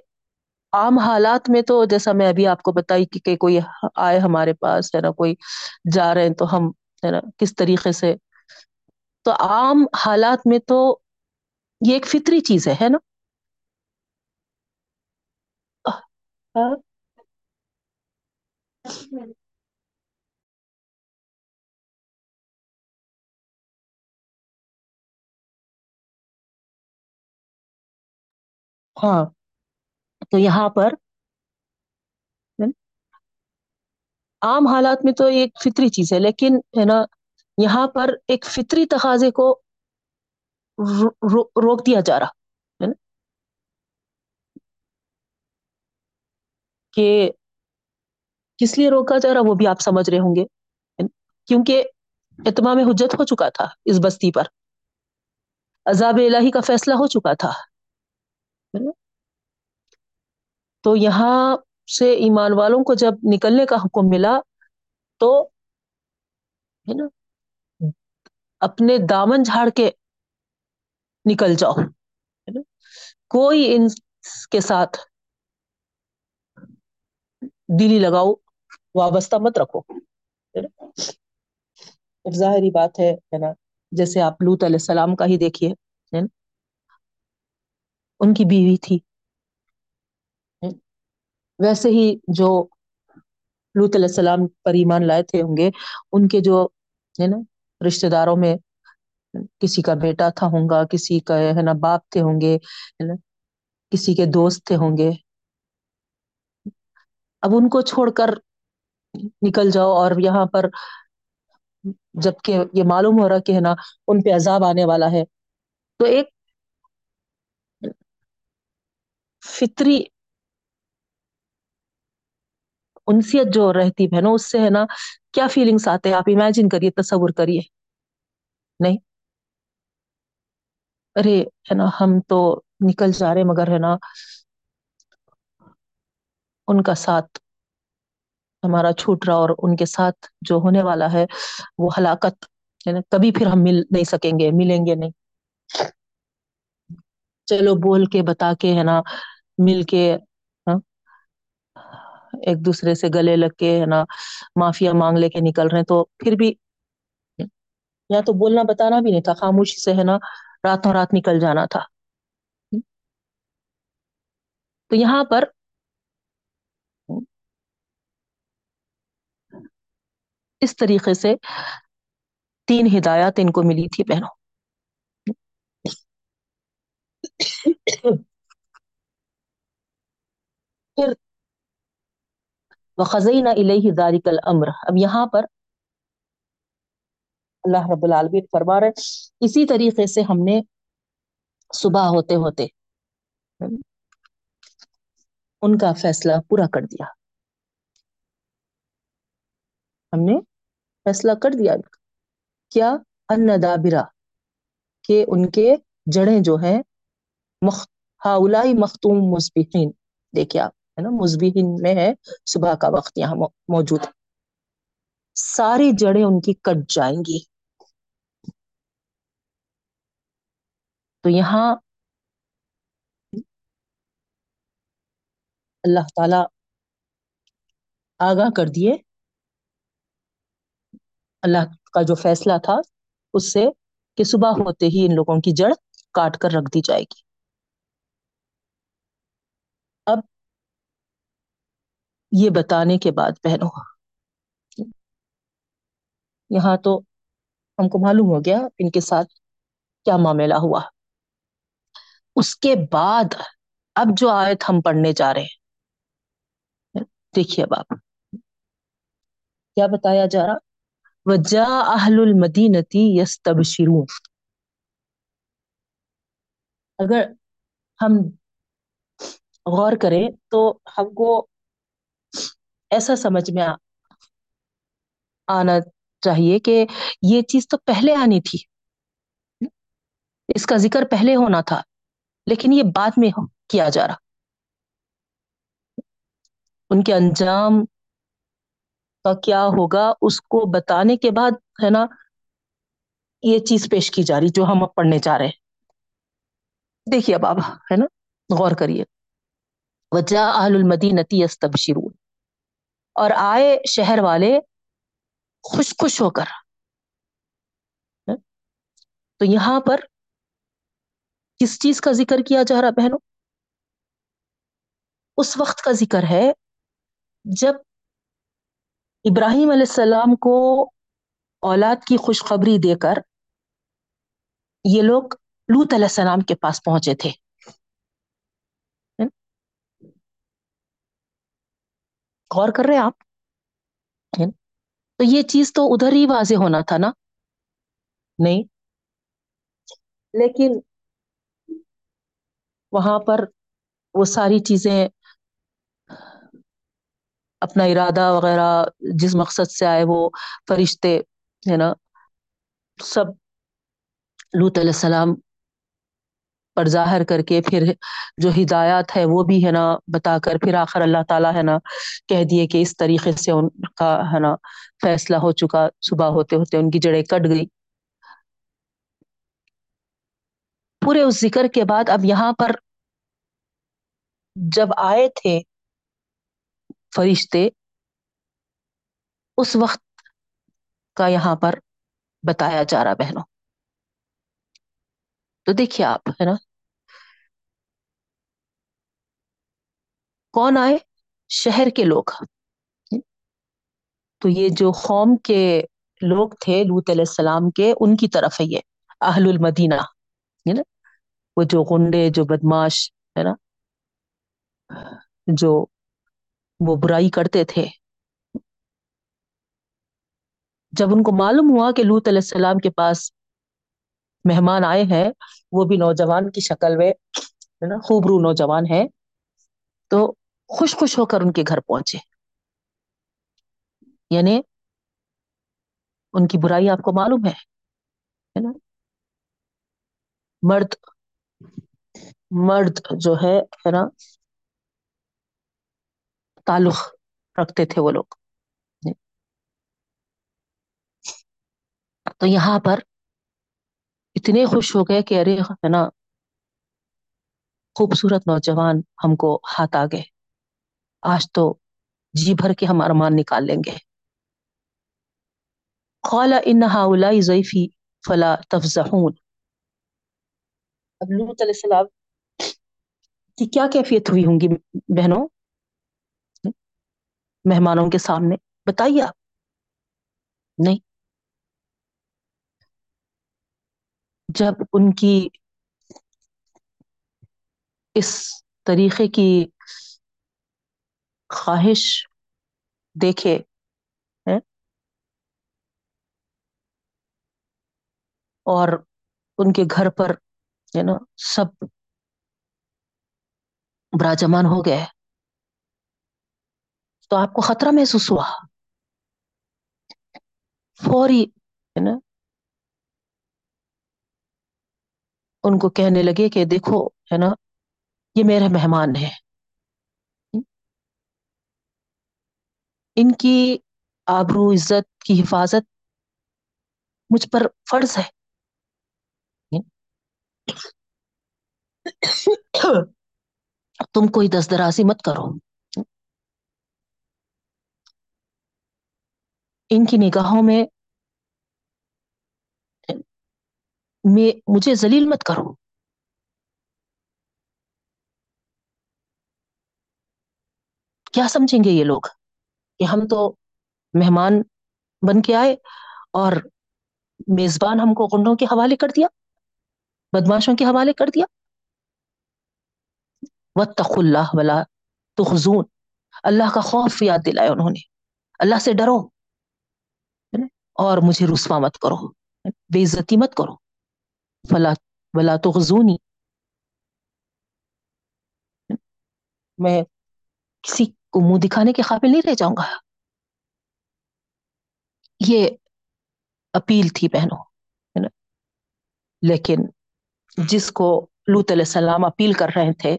عام حالات میں تو جیسا میں ابھی آپ کو بتائی کہ کوئی آئے ہمارے پاس، ہے نا، کوئی جا رہے ہیں تو ہم، ہے نا، کس طریقے سے تو عام حالات میں تو یہ ایک فطری چیز ہے ہے نا؟ ہاں۔ ہاں تو یہاں پر عام حالات میں تو ایک فطری چیز ہے لیکن ہے نا یہاں پر ایک فطری تقاضے کو روک دیا جا رہا ہے نا؟ کہ کس لیے روکا جا رہا وہ بھی آپ سمجھ رہے ہوں گے کیونکہ اتمام حجت ہو چکا تھا اس بستی پر، عذاب الہی کا فیصلہ ہو چکا تھا تو یہاں سے ایمان والوں کو جب نکلنے کا حکم ملا تو، ہے نا؟ اپنے دامن جھاڑ کے نکل جاؤ کوئی ان کے ساتھ دلی لگاؤ، وابستہ مت رکھو ظاہری بات ہے ہے نا؟ جیسے آپ لوت علیہ السلام کا ہی دیکھیے ان کی بیوی تھی ویسے ہی جو لوت علیہ السلام پر ایمان لائے تھے ہوں گے، ان کے جو، ہے نا؟ رشتے داروں میں کسی کا بیٹا تھا ہوں گا، کسی کا ہے نا باپ تھے ہوں گے کسی کے دوست تھے ہوں گے۔ اب ان کو چھوڑ کر نکل جاؤ اور یہاں پر جبک یہ معلوم ہو رہا کہ ہے نا ان پہ عذاب آنے والا ہے۔ تو ایک فطری انسیت جو رہتی ہے نا، اس سے ہے نا کیا فیلنگس آتے ہیں؟ آپ امیجن کریے، تصور کریے۔ نہیں؟ ارے، ہے نا، ہم تو نکل جا رہے مگر ہے نا، ان کا ساتھ ہمارا چھوٹ رہا، اور ان کے ساتھ جو ہونے والا ہے، وہ ہلاکت، ہے نا، کبھی پھر ہم مل نہیں سکیں گے، ملیں گے نہیں۔ چلو، بول کے، بتا کے، ہے نا، مل کے ایک دوسرے سے گلے لگ کے، ہے نا معافیا مانگ لے کے نکل رہے تو پھر بھی یا تو بولنا بتانا بھی نہیں تھا، خاموشی سے، ہے نا، راتوں رات نکل جانا تھا۔ تو یہاں پر اس طریقے سے تین ہدایات ان کو ملی تھی بہنوں۔ پھر وَخَزَيْنَا إِلَيْهِ ذَلِكَ الْأَمْرَ اب یہاں پر اللہ رب العالمین فرما رہے اسی طریقے سے ہم نے صبح ہوتے ہوتے ان کا فیصلہ پورا کر دیا۔ ہم نے فیصلہ کر دیا کیا؟ ان دابرا کہ ان کے جڑیں جو ہیں ہاؤلائی مختوم مصبحین۔ دیکھیں آپ ہے نا مصبحین میں ہے، صبح کا وقت یہاں موجود ساری جڑیں ان کی کٹ جائیں گی۔ تو یہاں اللہ تعالی آگاہ کر دیے۔ اللہ کا جو فیصلہ تھا، اس سے کہ صبح ہوتے ہی ان لوگوں کی جڑ کاٹ کر رکھ دی جائے گی اب یہ بتانے کے بعد بہنوں یہاں تو ہم کو معلوم ہو گیا ان کے ساتھ کیا معاملہ ہوا۔ اس کے بعد اب جو آیت ہم پڑھنے جا رہے ہیں، دیکھیے اب آپ۔ کیا بتایا جا رہا؟ وجا اہل المدینتی یستبشرون اگر ہم غور کریں تو ہم کو ایسا سمجھ میں آنا چاہیے کہ یہ چیز تو پہلے آنی تھی۔ اس کا ذکر پہلے ہونا تھا، لیکن یہ بعد میں کیا جا رہا۔ ان کے انجام کا کیا ہوگا، اس کو بتانے کے بعد، ہے نا، یہ چیز پیش کی جا رہی جو ہم اب پڑھنے جا رہے ہیں۔ دیکھیے بابا ہے نا، غور کریے۔ وجہ اہل المدینتی استبشرون اور آئے شہر والے خوش خوش ہو کر۔ تو یہاں پر کس چیز کا ذکر کیا جا رہا بہنوں؟ اس وقت کا ذکر ہے جب ابراہیم علیہ السلام کو اولاد کی خوشخبری دے کر یہ لوگ لوت علیہ السلام کے پاس پہنچے تھے۔ غور کر رہے آپ؟ تو یہ چیز تو ادھر ہی واضح ہونا تھا نا؟ نہیں۔ لیکن وہاں پر وہ ساری چیزیں اپنا ارادہ وغیرہ جس مقصد سے آئے وہ فرشتے، ہے نا؟ سب لوت علیہ السلام پر ظاہر کر کے پھر جو ہدایات ہے وہ بھی ہے نا بتا کر پھر آخر اللہ تعالیٰ ہے نا کہہ دیے کہ اس طریقے سے ان کا ہے نا فیصلہ ہو چکا صبح ہوتے ہوتے ان کی جڑیں کٹ گئی پورے اس ذکر کے بعد اب یہاں پر جب آئے تھے فرشتے، اس وقت کا یہاں پر بتایا جا رہا بہنوں۔ تو دیکھیے آپ، ہے نا؟ کون آئے؟ شہر کے لوگ۔ تو یہ جو قوم کے لوگ تھے لوت علیہ السلام کے، ان کی طرف ہے یہ، اہل المدینہ، ہے نا؟ وہ جو غنڈے، جو بدماش، ہے نا؟ جو وہ برائی کرتے تھے۔ جب ان کو معلوم ہوا کہ لوت علیہ السلام کے پاس مہمان آئے ہیں وہ بھی نوجوان کی شکل میں نا، خوبرو نوجوان ہے تو خوش خوش ہو کر ان کے گھر پہنچے۔ یعنی ان کی برائی آپ کو معلوم ہے نا۔ مرد مرد جو ہے ہے نا، تعلق رکھتے تھے وہ لوگ۔ تو یہاں پر اتنے خوش ہو گئے کہ ارے ہے نا، خوبصورت نوجوان ہم کو ہاتھ آ گئے۔ آج تو جی بھر کے ہم ارمان نکال لیں گے۔ قال ان هؤلاء ضيفي فلا تفزحون۔ اب لوط علیہ السلام، کی کیا کیفیت ہوئی ہوں گی بہنوں؟ مہمانوں کے سامنے۔ بتائیے آپ۔ نہیں۔ جب ان کی اس طریقے کی خواہش دیکھے اور ان کے گھر پر ہے نا سب براجمان ہو گئے۔ تو آپ کو خطرہ محسوس ہوا۔ فوری ہے نا ان کو کہنے لگے کہ دیکھو، ہے نا، یہ میرے مہمان ہیں ان کی آبرو عزت کی حفاظت مجھ پر فرض ہے۔ تم کوئی دس درازی مت کرو۔ ان کی نگاہوں میں مجھے ذلیل مت کرو۔ کیا سمجھیں گے یہ لوگ کہ ہم تو مہمان بن کے آئے اور میزبان ہم کو کنڈوں کے حوالے کر دیا بدماشوں کے حوالے کر دیا؟ وَاتَّقُوا اللہ ولا تخزون۔ اللہ کا خوف یاد دلایا انہوں نے۔ اللہ سے ڈرو۔ اور مجھے رسوا مت کرو۔ بے عزتی مت کرو۔ فلا ولا تخزونی میں کسی کو منہ دکھانے کے قابل نہیں رہ جاؤں گا۔ یہ اپیل تھی بہنوں، ہے نا؟ لیکن جس کو لوت علیہ السلام اپیل کر رہے تھے،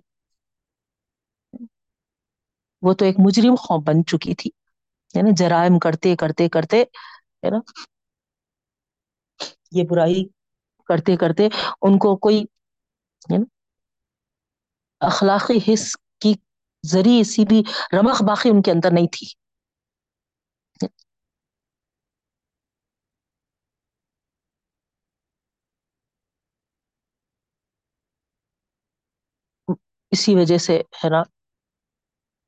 وہ تو ایک مجرم خوف بن چکی تھی، ہے نا؟ جرائم کرتے کرتے کرتے، ہے نا؟ یہ برائی کرتے کرتے ان کو کوئی اخلاقی حص کی ذریعے سی بھی رمق باقی ان کے اندر نہیں تھی۔ اسی وجہ سے، ہے نا،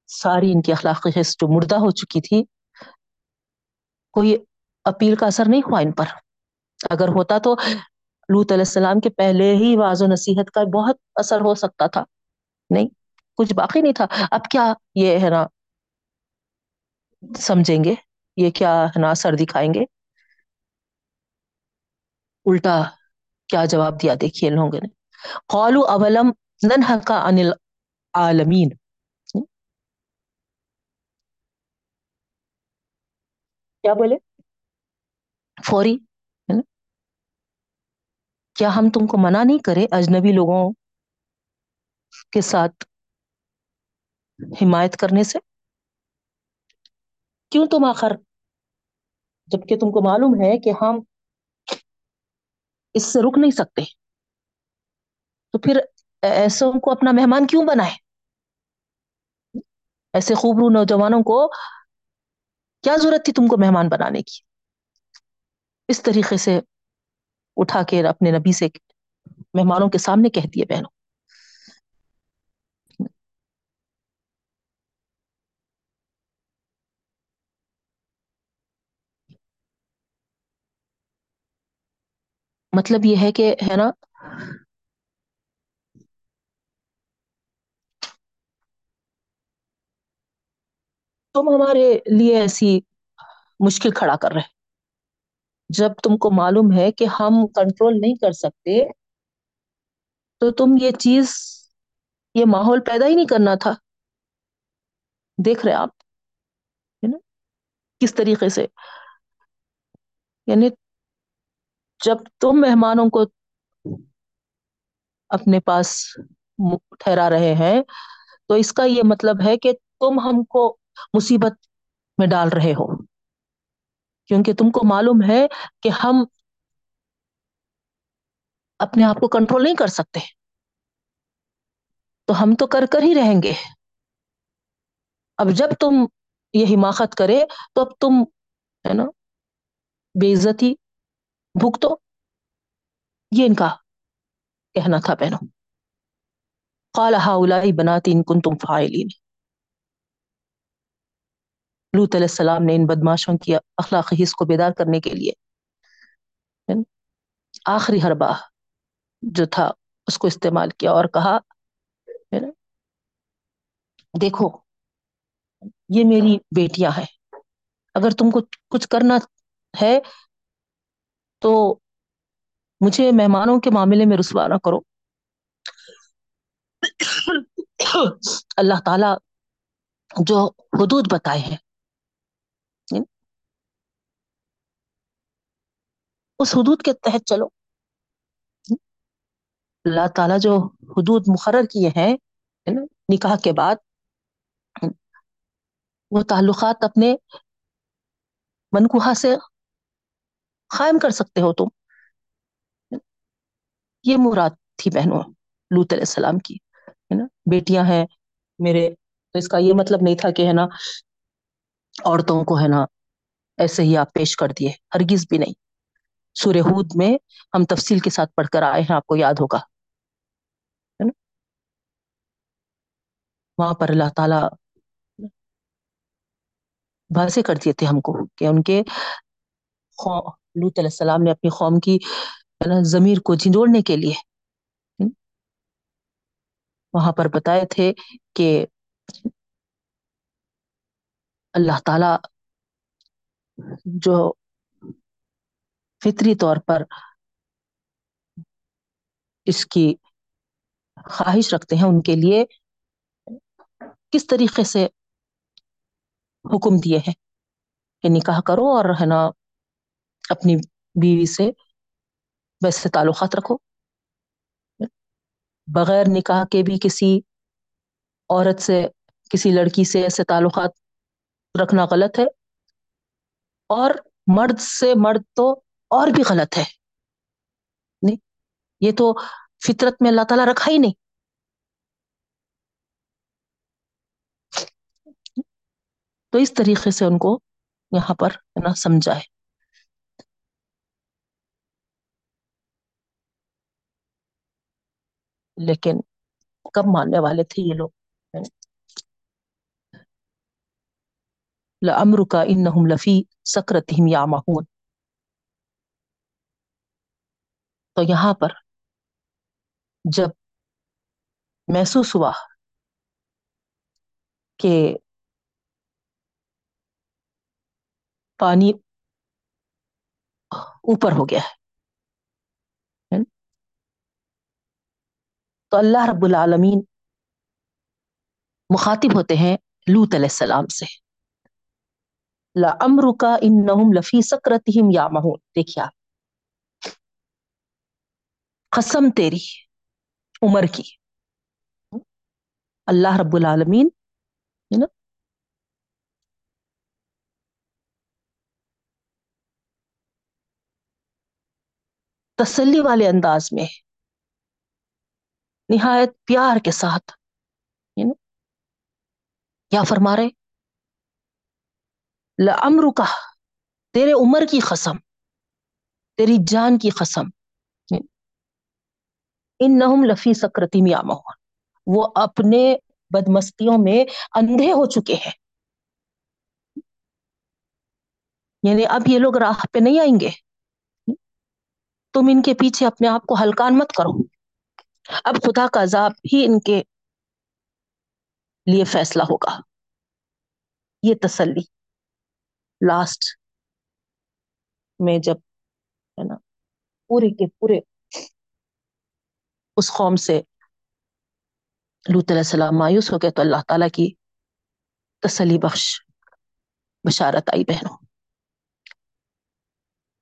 ساری ان کی اخلاقی حص جو مردہ ہو چکی تھی، کوئی اپیل کا اثر نہیں ہوا ان پر۔ اگر ہوتا تو لوت علیہ السلام کے پہلے ہی واض و نصیحت کا بہت اثر ہو سکتا تھا۔ نہیں، کچھ باقی نہیں تھا۔ اب کیا یہ ہے نا؟ سمجھیں گے۔ یہ کیا ہے نا؟ اثر دکھائیں گے۔ الٹا کیا جواب دیا؟ دیکھیے ان لوگوں نے۔ قالو اولم ننہا عن العالمین۔ کیا بولے؟ فوری۔ کیا ہم تم کو منع نہیں کرے اجنبی لوگوں کے ساتھ حمایت کرنے سے؟ کیوں تم آخر؟ جبکہ تم کو معلوم ہے کہ ہم اس سے رک نہیں سکتے۔ تو پھر ایسوں کو اپنا مہمان کیوں بنائے؟ ایسے خوبرو نوجوانوں کو کیا ضرورت تھی تم کو مہمان بنانے کی؟ اس طریقے سے اٹھا کے اپنے نبی سے مہمانوں کے سامنے کہہ دیے بہنوں۔ مطلب یہ ہے کہ ہے نا؟ تم ہمارے لیے ایسی مشکل کھڑا کر رہے۔ جب تم کو معلوم ہے کہ ہم کنٹرول نہیں کر سکتے، تو تم یہ چیز، یہ ماحول پیدا ہی نہیں کرنا تھا۔ دیکھ رہے آپ کس طریقے سے؟ یعنی جب تم مہمانوں کو اپنے پاس ٹھہرا رہے ہیں، تو اس کا یہ مطلب ہے کہ تم ہم کو مصیبت میں ڈال رہے ہو۔ کیونکہ تم کو معلوم ہے کہ ہم اپنے آپ کو کنٹرول نہیں کر سکتے۔ تو ہم تو کر کر ہی رہیں گے۔ اب جب تم یہ حماقت کرے تو اب تم ہے نا بے عزتی بھگتو۔ یہ ان کا کہنا تھا بہنوں۔ قال هؤلاء بنات ان کنتم فاعلین۔ لوت علیہ السلام نے ان بدماشوں کی اخلاقی حص کو بیدار کرنے کے لیے یعنی آخری حربہ جو تھا، اس کو استعمال کیا اور کہا یعنی دیکھو، یہ میری بیٹیاں ہیں، اگر تم کو کچھ کرنا ہے تو مجھے مہمانوں کے معاملے میں رسوا نہ کرو۔ اللہ تعالی جو حدود بتائے ہیں اس حدود کے تحت چلو۔ اللہ تعالیٰ جو حدود مقرر کیے ہیں نکاح کے بعد، وہ تعلقات اپنے منکوہا سے قائم کر سکتے ہو تم۔ یہ مراد تھی بہنوں لوت علیہ السلام کی، ہے نا۔ بیٹیاں ہیں میرے، تو اس کا یہ مطلب نہیں تھا کہ، ہے نا، عورتوں کو، ہے نا، ایسے ہی آپ پیش کر دیے، ہرگز بھی نہیں۔ سورہ ہود میں ہم تفصیل کے ساتھ پڑھ کر آئے ہیں، آپ کو یاد ہوگا۔ وہاں پر اللہ تعالی واضح کر دیے تھے ہم کو کہ ان کے لوت علیہ السلام نے اپنی قوم کی ضمیر کو جھنجوڑنے کے لیے وہاں پر بتائے تھے کہ اللہ تعالی جو فطری طور پر اس کی خواہش رکھتے ہیں، ان کے لیے کس طریقے سے حکم دیے ہیں؟ کہ نکاح کرو اور ہے نا اپنی بیوی سے ویسے تعلقات رکھو۔ بغیر نکاح کے بھی کسی عورت سے، کسی لڑکی سے ایسے تعلقات رکھنا غلط ہے۔ اور مرد سے مرد تو اور بھی غلط ہے۔ نہیں، یہ تو فطرت میں اللہ تعالیٰ رکھا ہی نہیں۔ تو اس طریقے سے ان کو یہاں پر نا سمجھا ہے۔ لیکن کب ماننے والے تھے یہ لوگ؟ لمر کا ان لفی سکرتہم یا تو یہاں پر جب محسوس ہوا کہ پانی اوپر ہو گیا ہے، تو اللہ رب العالمین مخاطب ہوتے ہیں لوت علیہ السلام سے۔ لمر کا ان لفی سکرتہم یا مہون دیکھیے آپ قسم تیری، عمر کی۔ اللہ رب العالمین ہے نا تسلی والے انداز میں، نہایت پیار کے ساتھ کیا فرما رہے؟ لمر کا تیرے عمر کی قسم، تیری جان کی قسم۔ ان نہم لفی سکرتی یا وہ اپنے بدمستیوں میں اندھے ہو چکے ہیں۔ یعنی اب یہ لوگ راہ پہ نہیں آئیں گے۔ تم ان کے پیچھے اپنے آپ کو ہلکان مت کرو۔ اب خدا کا عذاب ہی ان کے لیے فیصلہ ہوگا۔ یہ تسلی۔ لاسٹ میں جب ہے نا، پورے کے پورے اس قوم سے۔ لوت علیہ السلام مایوس ہو گئے تو اللہ تعالیٰ کی تسلی بخش، بشارت آئی بہنوں۔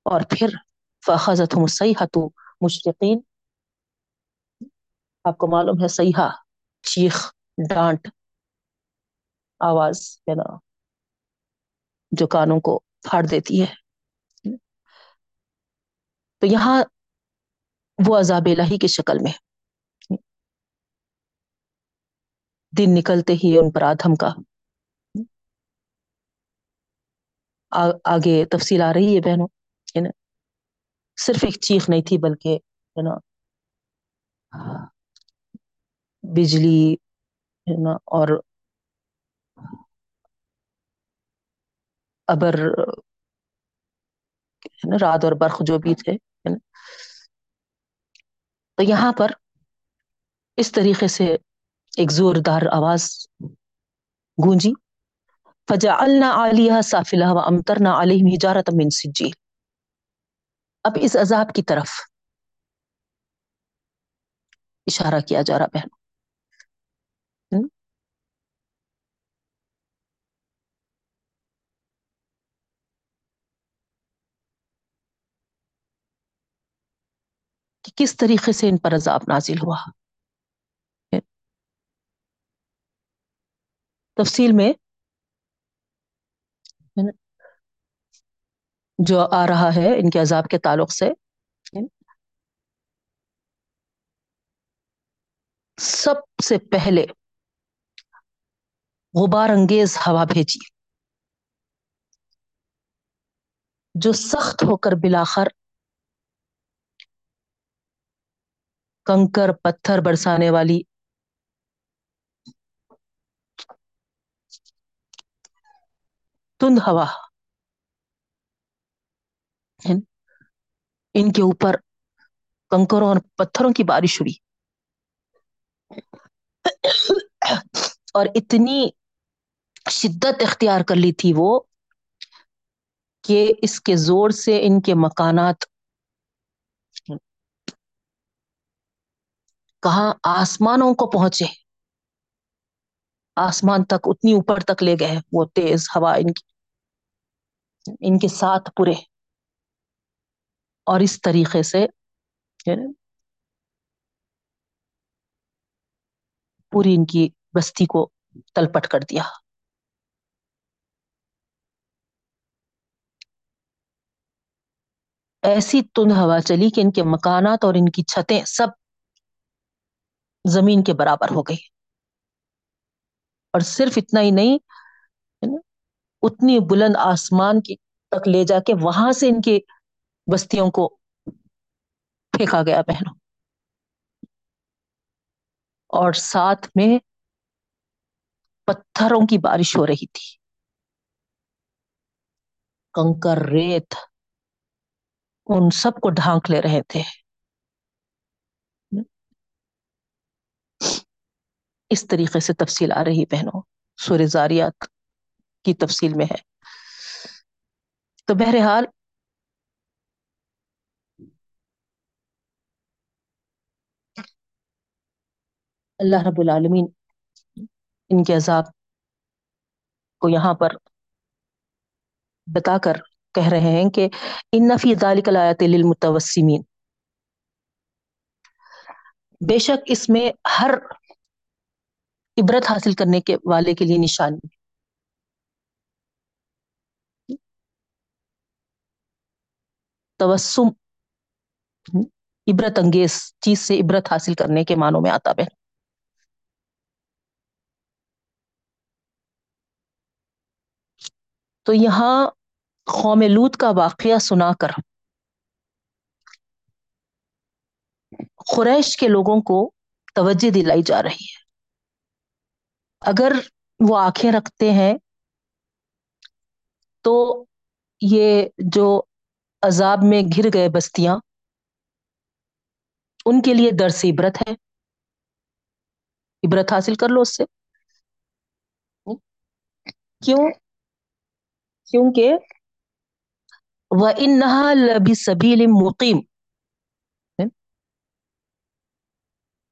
اور پھر فخذت ہوں سیاحت مشرقین۔ آپ کو معلوم ہے سیاح چیخ، ڈانٹ، آواز، ہے نا، جو کانوں کو پھاڑ دیتی ہے۔ تو یہاں وہ عذاب الہی کی شکل میں۔ دن نکلتے ہی ان پر آدھم کا۔ آگے تفصیل آ رہی ہے بہنوں صرف ایک چیخ نہیں تھی بلکہ، ہے نا؟ بجلی، ہے نا؟ اور ابر رات اور برق جو بھی تھے تو یہاں پر اس طریقے سے ایک زوردار آواز گونجی۔ فجعلنا عالیہ سافلہ و امترنا علیہم حجارت من سجیل اب اس عذاب کی طرف اشارہ کیا جا رہا بہن کہ کس طریقے سے ان پر عذاب نازل ہوا۔ تفصیل میں جو آ رہا ہے، ان کے عذاب کے تعلق سے۔ سب سے پہلے غبار انگیز ہوا بھیجی جو سخت ہو کر بلاخر کنکر پتھر برسانے والی۔ تند ہوا۔ ان کے اوپر کنکروں اور پتھروں کی بارش ہوئی۔ اور اتنی شدت اختیار کر لی تھی وہ کہ اس کے زور سے ان کے مکانات کہاں آسمانوں کو پہنچے۔ آسمان تک اتنی اوپر تک لے گئے، وہ تیز ہوا ان کی، ان کے ساتھ پورے۔ اور اس طریقے سے یعنی پوری ان کی بستی کو تلپٹ کر دیا۔ ایسی تند ہوا چلی کہ ان کے مکانات اور ان کی چھتیں سب زمین کے برابر ہو گئی۔ اور صرف اتنا ہی نہیں اتنی بلند آسمان کی تک لے جا کے وہاں سے ان کی بستیوں کو پھینکا گیا بہنوں۔ اور ساتھ میں پتھروں کی بارش ہو رہی تھی۔ کنکر ریت ان سب کو ڈھانک لے رہے تھے۔ اس طریقے سے تفصیل آ رہی بہنوں۔ سور زاریات کی تفصیل میں ہے۔ تو بہرحال اللہ رب العالمین ان کے عذاب کو یہاں پر بتا کر کہہ رہے ہیں کہ ان نفی ذالک الایت للمتوسمین۔ بے شک اس میں ہر عبرت حاصل کرنے کے والے کے لیے نشانی۔ توسم، عبرت انگیز، چیز سے عبرت حاصل کرنے کے معنوں میں آتا بہن تو یہاں قوم لوت کا واقعہ سنا کر قریش کے لوگوں کو توجہ دلائی جا رہی ہے۔ اگر وہ آنکھیں رکھتے ہیں تو یہ جو عذاب میں گھر گئے بستیاں، ان کے لیے در سے عبرت ہے۔ عبرت حاصل کر لو اس سے۔ کیوں؟ کیونکہ وہ ان لبی سبیل مقیم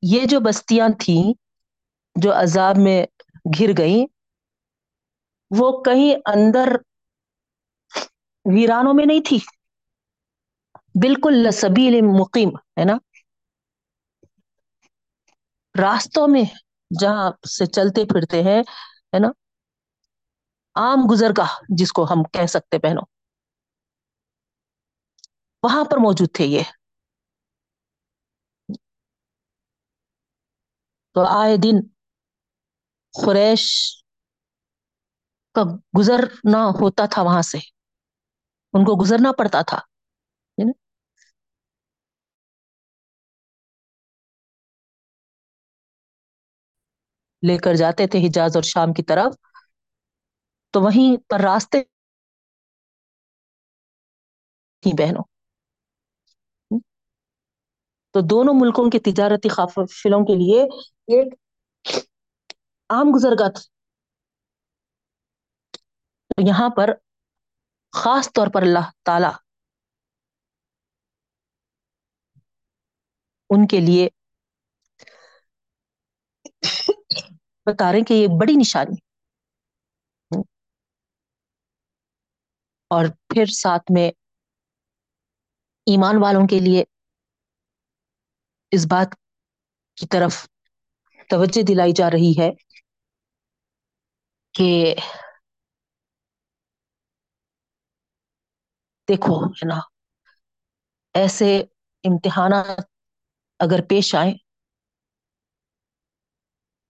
یہ جو بستیاں تھیں، جو عذاب میں گھر گئیں وہ کہیں اندر ویرانوں میں نہیں تھی۔ بالکل لسبیل مقیم، ہے نا؟ راستوں میں جہاں سے چلتے پھرتے ہیں، ہے نا؟ عام گزر گاہ جس کو ہم کہہ سکتے بہنوں۔ وہاں پر موجود تھے یہ۔ تو آئے دن قریش کا گزرنا ہوتا تھا وہاں سے۔ ان کو گزرنا پڑتا تھا۔ لے کر جاتے تھے حجاز اور شام کی طرف۔ تو وہیں پر راستے تھی بہنوں۔ تو دونوں ملکوں کے تجارتی قافلوں کے لیے ایک عام گزرگاہ تھی تو یہاں پر خاص طور پر اللہ تعالی ان کے لیے بتا رہے ہیں کہ یہ بڑی نشانی اور پھر ساتھ میں ایمان والوں کے لیے اس بات کی طرف توجہ دلائی جا رہی ہے۔ کہ دیکھو ہے نا ایسے امتحانات اگر پیش آئیں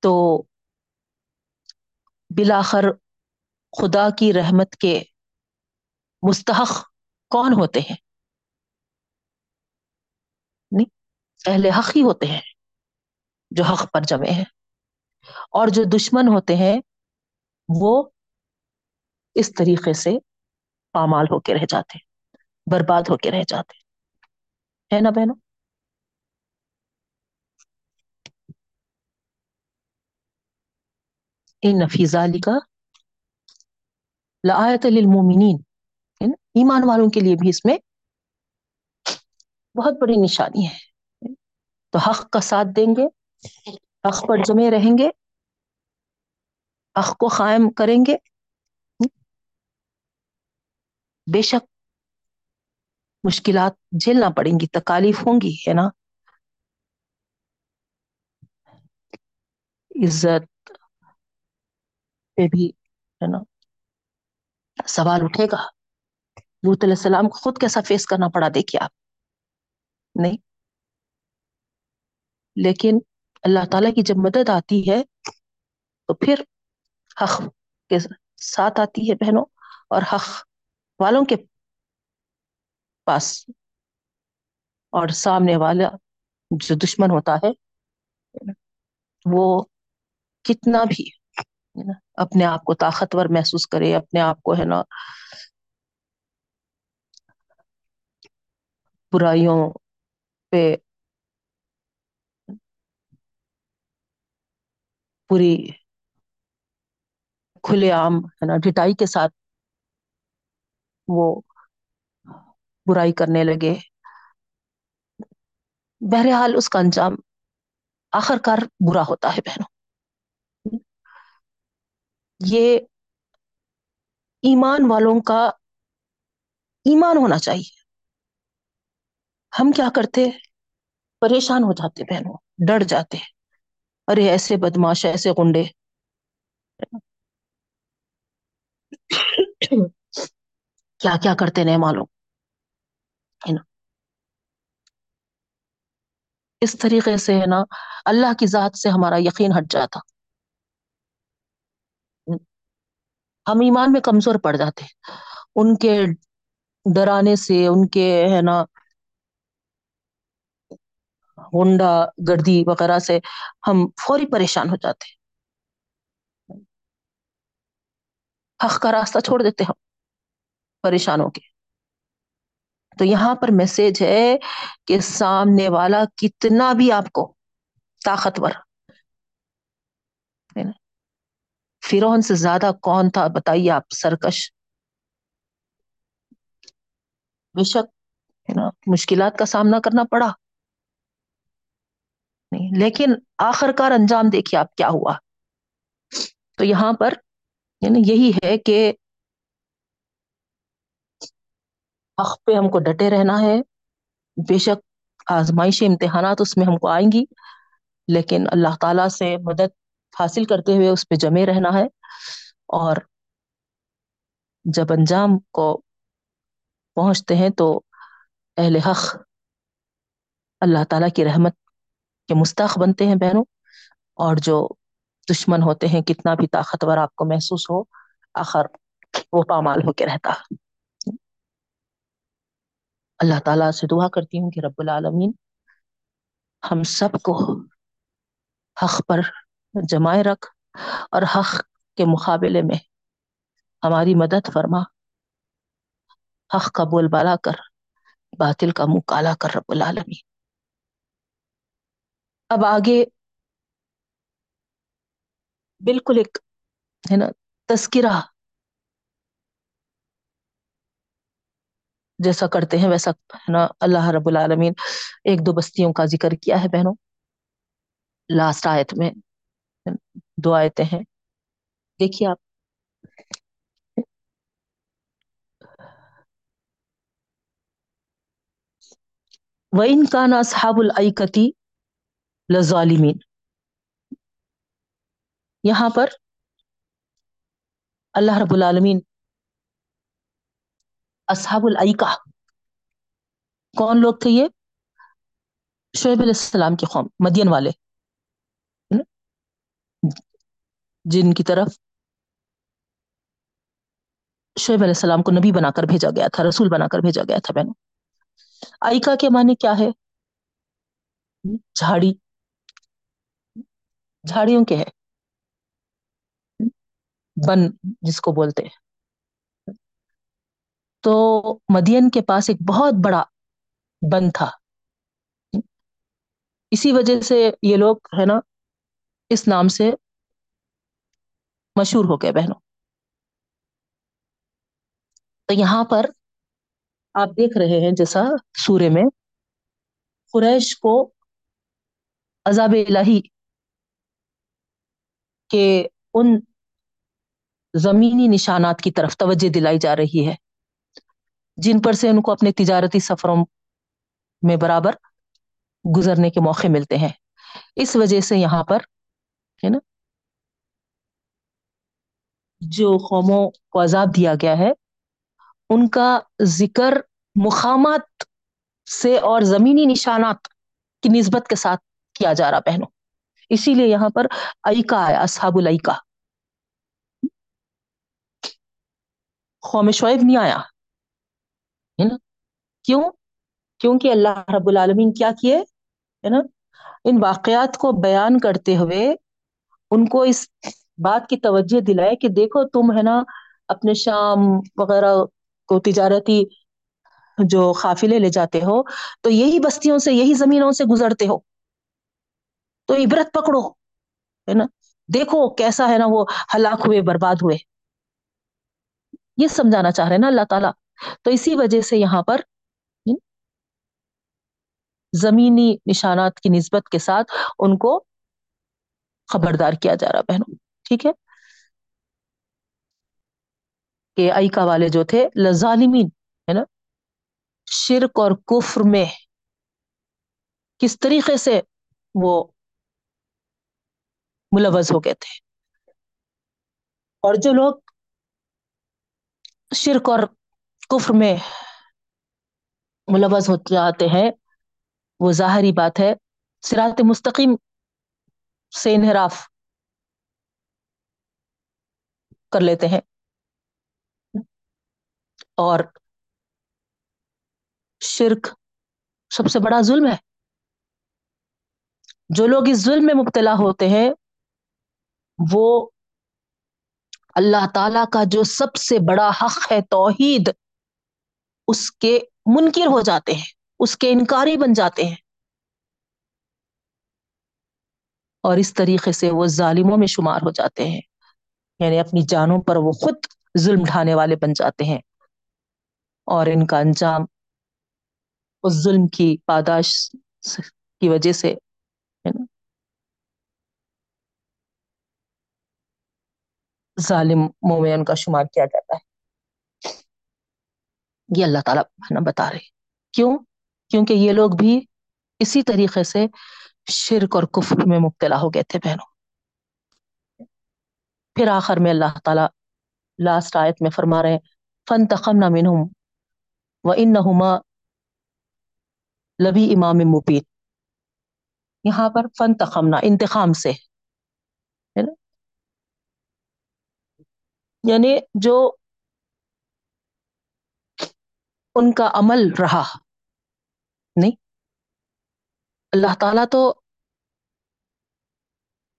تو بلاخر خدا کی رحمت کے مستحق کون ہوتے ہیں نہیں اہل حق ہی ہوتے ہیں جو حق پر جمے ہیں اور جو دشمن ہوتے ہیں وہ اس طریقے سے پامال ہو کے رہ جاتے برباد ہو کے رہ جاتے ہے نا بہنوں؟ ان نفیزہ علی کا لآیت للمومنین ایمان والوں کے لیے بھی اس میں بہت بڑی نشانی ہے۔ تو حق کا ساتھ دیں گے، حق پر جمے رہیں گے۔ حق کو قائم کریں گے؟ بے شک مشکلات جھیلنا پڑیں گی، تکالیف ہوں گی، ہے نا؟ عزت پہ بھی، ہے نا؟ سوال اٹھے گا۔ لوت علیہ السلام کو خود کیسا فیس کرنا پڑا؟ دیکھیے آپ۔ نہیں۔ لیکن اللہ تعالیٰ کی جب مدد آتی ہے، تو پھر حق کے ساتھ آتی ہے بہنوں اور حق والوں کے پاس اور سامنے والا جو دشمن ہوتا ہے، وہ کتنا بھی اپنے آپ کو طاقتور محسوس کرے، اپنے آپ کو ہے نا برائیوں پہ پوری کھلے عام ہے نا ڈٹائی کے ساتھ وہ برائی کرنے لگے۔ بہرحال اس کا انجام آخر کار برا ہوتا ہے بہنوں۔ یہ ایمان والوں کا ایمان ہونا چاہیے۔ ہم کیا کرتے؟ پریشان ہو جاتے بہنوں، ڈر جاتے۔ ارے ایسے بدماش، ایسے گنڈے کیا کیا کرتے نہیں معلوم؟ ہے نا؟ اس طریقے سے ہے نا، اللہ کی ذات سے ہمارا یقین ہٹ جاتا۔ ہم ایمان میں کمزور پڑ جاتے۔ ان کے ڈرانے سے، ان کے ہے نا ہونڈا گردی وغیرہ سے ہم فوری پریشان ہو جاتے۔ حق کا راستہ چھوڑ دیتے ہم۔ پریشانوں کے۔ تو یہاں پر میسج ہے کہ سامنے والا کتنا بھی آپ کو طاقتور۔ فرون سے زیادہ کون تھا بتائیے آپ سرکش؟ بے شک، ہے نا، مشکلات کا سامنا کرنا پڑا۔ نہیں، لیکن آخر کار انجام دیکھیے آپ کیا ہوا۔ تو یہاں پر یعنی یہی ہے کہ حق پہ ہم کو ڈٹے رہنا ہے۔ بے شک آزمائش امتحانات اس میں ہم کو آئیں گی، لیکن اللہ تعالی سے مدد حاصل کرتے ہوئے اس پہ جمے رہنا ہے۔ اور جب انجام کو پہنچتے ہیں تو اہل حق اللہ تعالیٰ کی رحمت کے مستحق بنتے ہیں بہنوں۔ اور جو دشمن ہوتے ہیں، کتنا بھی طاقتور آپ کو محسوس ہو، آخر وہ پامال ہو کے رہتا۔ اللہ تعالیٰ سے دعا کرتی ہوں کہ رب العالمین ہم سب کو حق پر جمائے رکھ اور حق کے مقابلے میں ہماری مدد فرما۔ حق کا بول بالا کر، باطل کا منہ کالا کر رب العالمین۔ اب آگے بالکل ایک ہے نا تذکرہ جیسا کرتے ہیں ویسا، ہے نا؟ اللہ رب العالمین ایک دو بستیوں کا ذکر کیا ہے بہنوں۔ لاسٹ آیت میں دو آیتیں ہیں۔ دیکھیے آپ۔ وَإِن كَانَ کا نا لَظَالِمِينَ۔ یہاں پر اللہ رب العالمین اصحاب العیقہ کون لوگ تھے یہ؟ شعیب علیہ السلام کی قوم، مدین والے۔ جن کی طرف شعیب علیہ السلام کو نبی بنا کر بھیجا گیا تھا، رسول بنا کر بھیجا گیا تھا بہنوں عیقہ کے معنی کیا ہے؟ جھاڑی۔ جھاڑیوں کے ہے بن، جس کو بولتے ہیں۔ تو مدین کے پاس ایک بہت بڑا بند تھا۔ اسی وجہ سے یہ لوگ ہے نا اس نام سے مشہور ہو گئے بہنوں۔ تو یہاں پر آپ دیکھ رہے ہیں جیسا سورے میں قریش کو عذاب الہی کے ان زمینی نشانات کی طرف توجہ دلائی جا رہی ہے۔ جن پر سے ان کو اپنے تجارتی سفروں میں برابر گزرنے کے موقع ملتے ہیں۔ اس وجہ سے یہاں پر، ہے نا، جو قوموں کو عذاب دیا گیا ہے، ان کا ذکر مقامات سے اور زمینی نشانات کی نسبت کے ساتھ کیا جا رہا بہنوں۔ اسی لیے یہاں پر ایکا ہے، اصحاب العیکا قوم شعیب نہیں آیا۔ کیوں؟ کیونکہ اللہ رب العالمین کیا کیے؟ ہے نا؟ ان واقعات کو بیان کرتے ہوئے ان کو اس بات کی توجہ دلائے کہ دیکھو تم ہے نا اپنے شام وغیرہ کو تجارتی جو قافلے لے جاتے ہو تو یہی بستیوں سے، یہی زمینوں سے گزرتے ہو۔ تو عبرت پکڑو، ہے نا؟ دیکھو کیسا ہے نا وہ ہلاک ہوئے، برباد ہوئے۔ یہ سمجھانا چاہ رہے ہیں نا اللہ تعالیٰ۔ تو اسی وجہ سے یہاں پر زمینی نشانات کی نسبت کے ساتھ ان کو خبردار کیا جا رہا بہنوں، ٹھیک ہے؟ کہ ایکا والے جو تھے، لظالمین، ہے نا؟ شرک اور کفر میں کس طریقے سے وہ ملوث ہو گئے تھے؟ اور جو لوگ شرک اور کفر میں ملوث ہو جاتے ہیں وہ ظاہری بات ہے۔ سرات مستقیم سے انحراف کر لیتے ہیں۔ اور شرک سب سے بڑا ظلم ہے۔ جو لوگ اس ظلم میں مبتلا ہوتے ہیں، وہ اللہ تعالی کا جو سب سے بڑا حق ہے توحید، اس کے منکر ہو جاتے ہیں۔ اس کے انکاری بن جاتے ہیں۔ اور اس طریقے سے وہ ظالموں میں شمار ہو جاتے ہیں۔ یعنی اپنی جانوں پر وہ خود ظلم ڈھانے والے بن جاتے ہیں۔ اور ان کا انجام اس ظلم کی پاداش کی وجہ سے ظالموں میں ان کا شمار کیا جاتا ہے۔ یہ اللہ تعالیٰ بتا رہے کیوں؟ کیونکہ یہ لوگ بھی اسی طریقے سے شرک اور کفر میں مبتلا ہو گئے تھے بہنوں۔ پھر آخر میں اللہ تعالیٰ لاسٹ آیت میں فرما رہے فن تخمنا نہ و ان نہما لبی امام مبین یہاں پر فن تخمنا انتخام سے یعنی جو ان کا عمل رہا۔ نہیں۔ اللہ تعالیٰ تو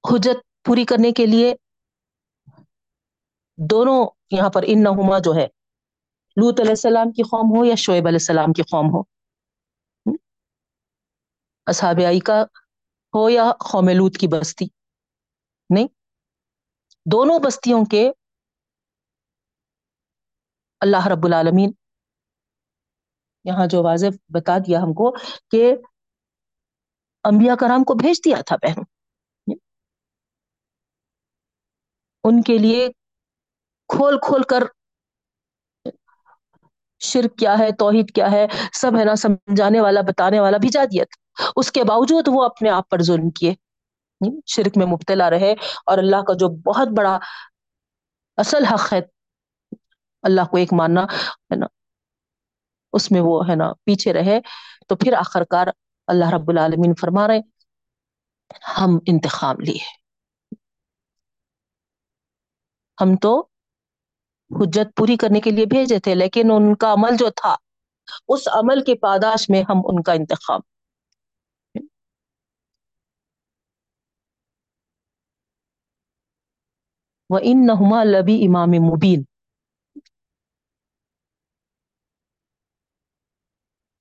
حجت پوری کرنے کے لیے دونوں یہاں پر ان نہما جو ہے لوت علیہ السلام کی قوم ہو یا شعیب علیہ السلام کی قوم ہو۔ اصحاب آئی کا ہو یا قوم لوت کی بستی۔ نہیں۔ دونوں بستیوں کے اللہ رب العالمین یہاں جو واضح بتا دیا ہم کو کہ انبیاء کرام کو بھیج دیا تھا بہنوں۔ ان کے لیے کھول کھول کر شرک کیا ہے، توحید کیا ہے، سب ہے نا، سمجھانے والا، بتانے والا بھیجا دیا تھا۔ اس کے باوجود وہ اپنے آپ پر ظلم کیے۔ شرک میں مبتلا رہے اور اللہ کا جو بہت بڑا اصل حق ہے، اللہ کو ایک ماننا، ہے نا۔ اس میں وہ ہے نا پیچھے رہے، تو پھر آخر کار اللہ رب العالمین فرما رہے، ہم انتخاب لیے۔ ہم تو حجت پوری کرنے کے لیے بھیجے تھے، لیکن ان کا عمل جو تھا، اس عمل کے پاداش میں ہم ان کا انتخاب۔ وہ ان نہما لبی امام مبین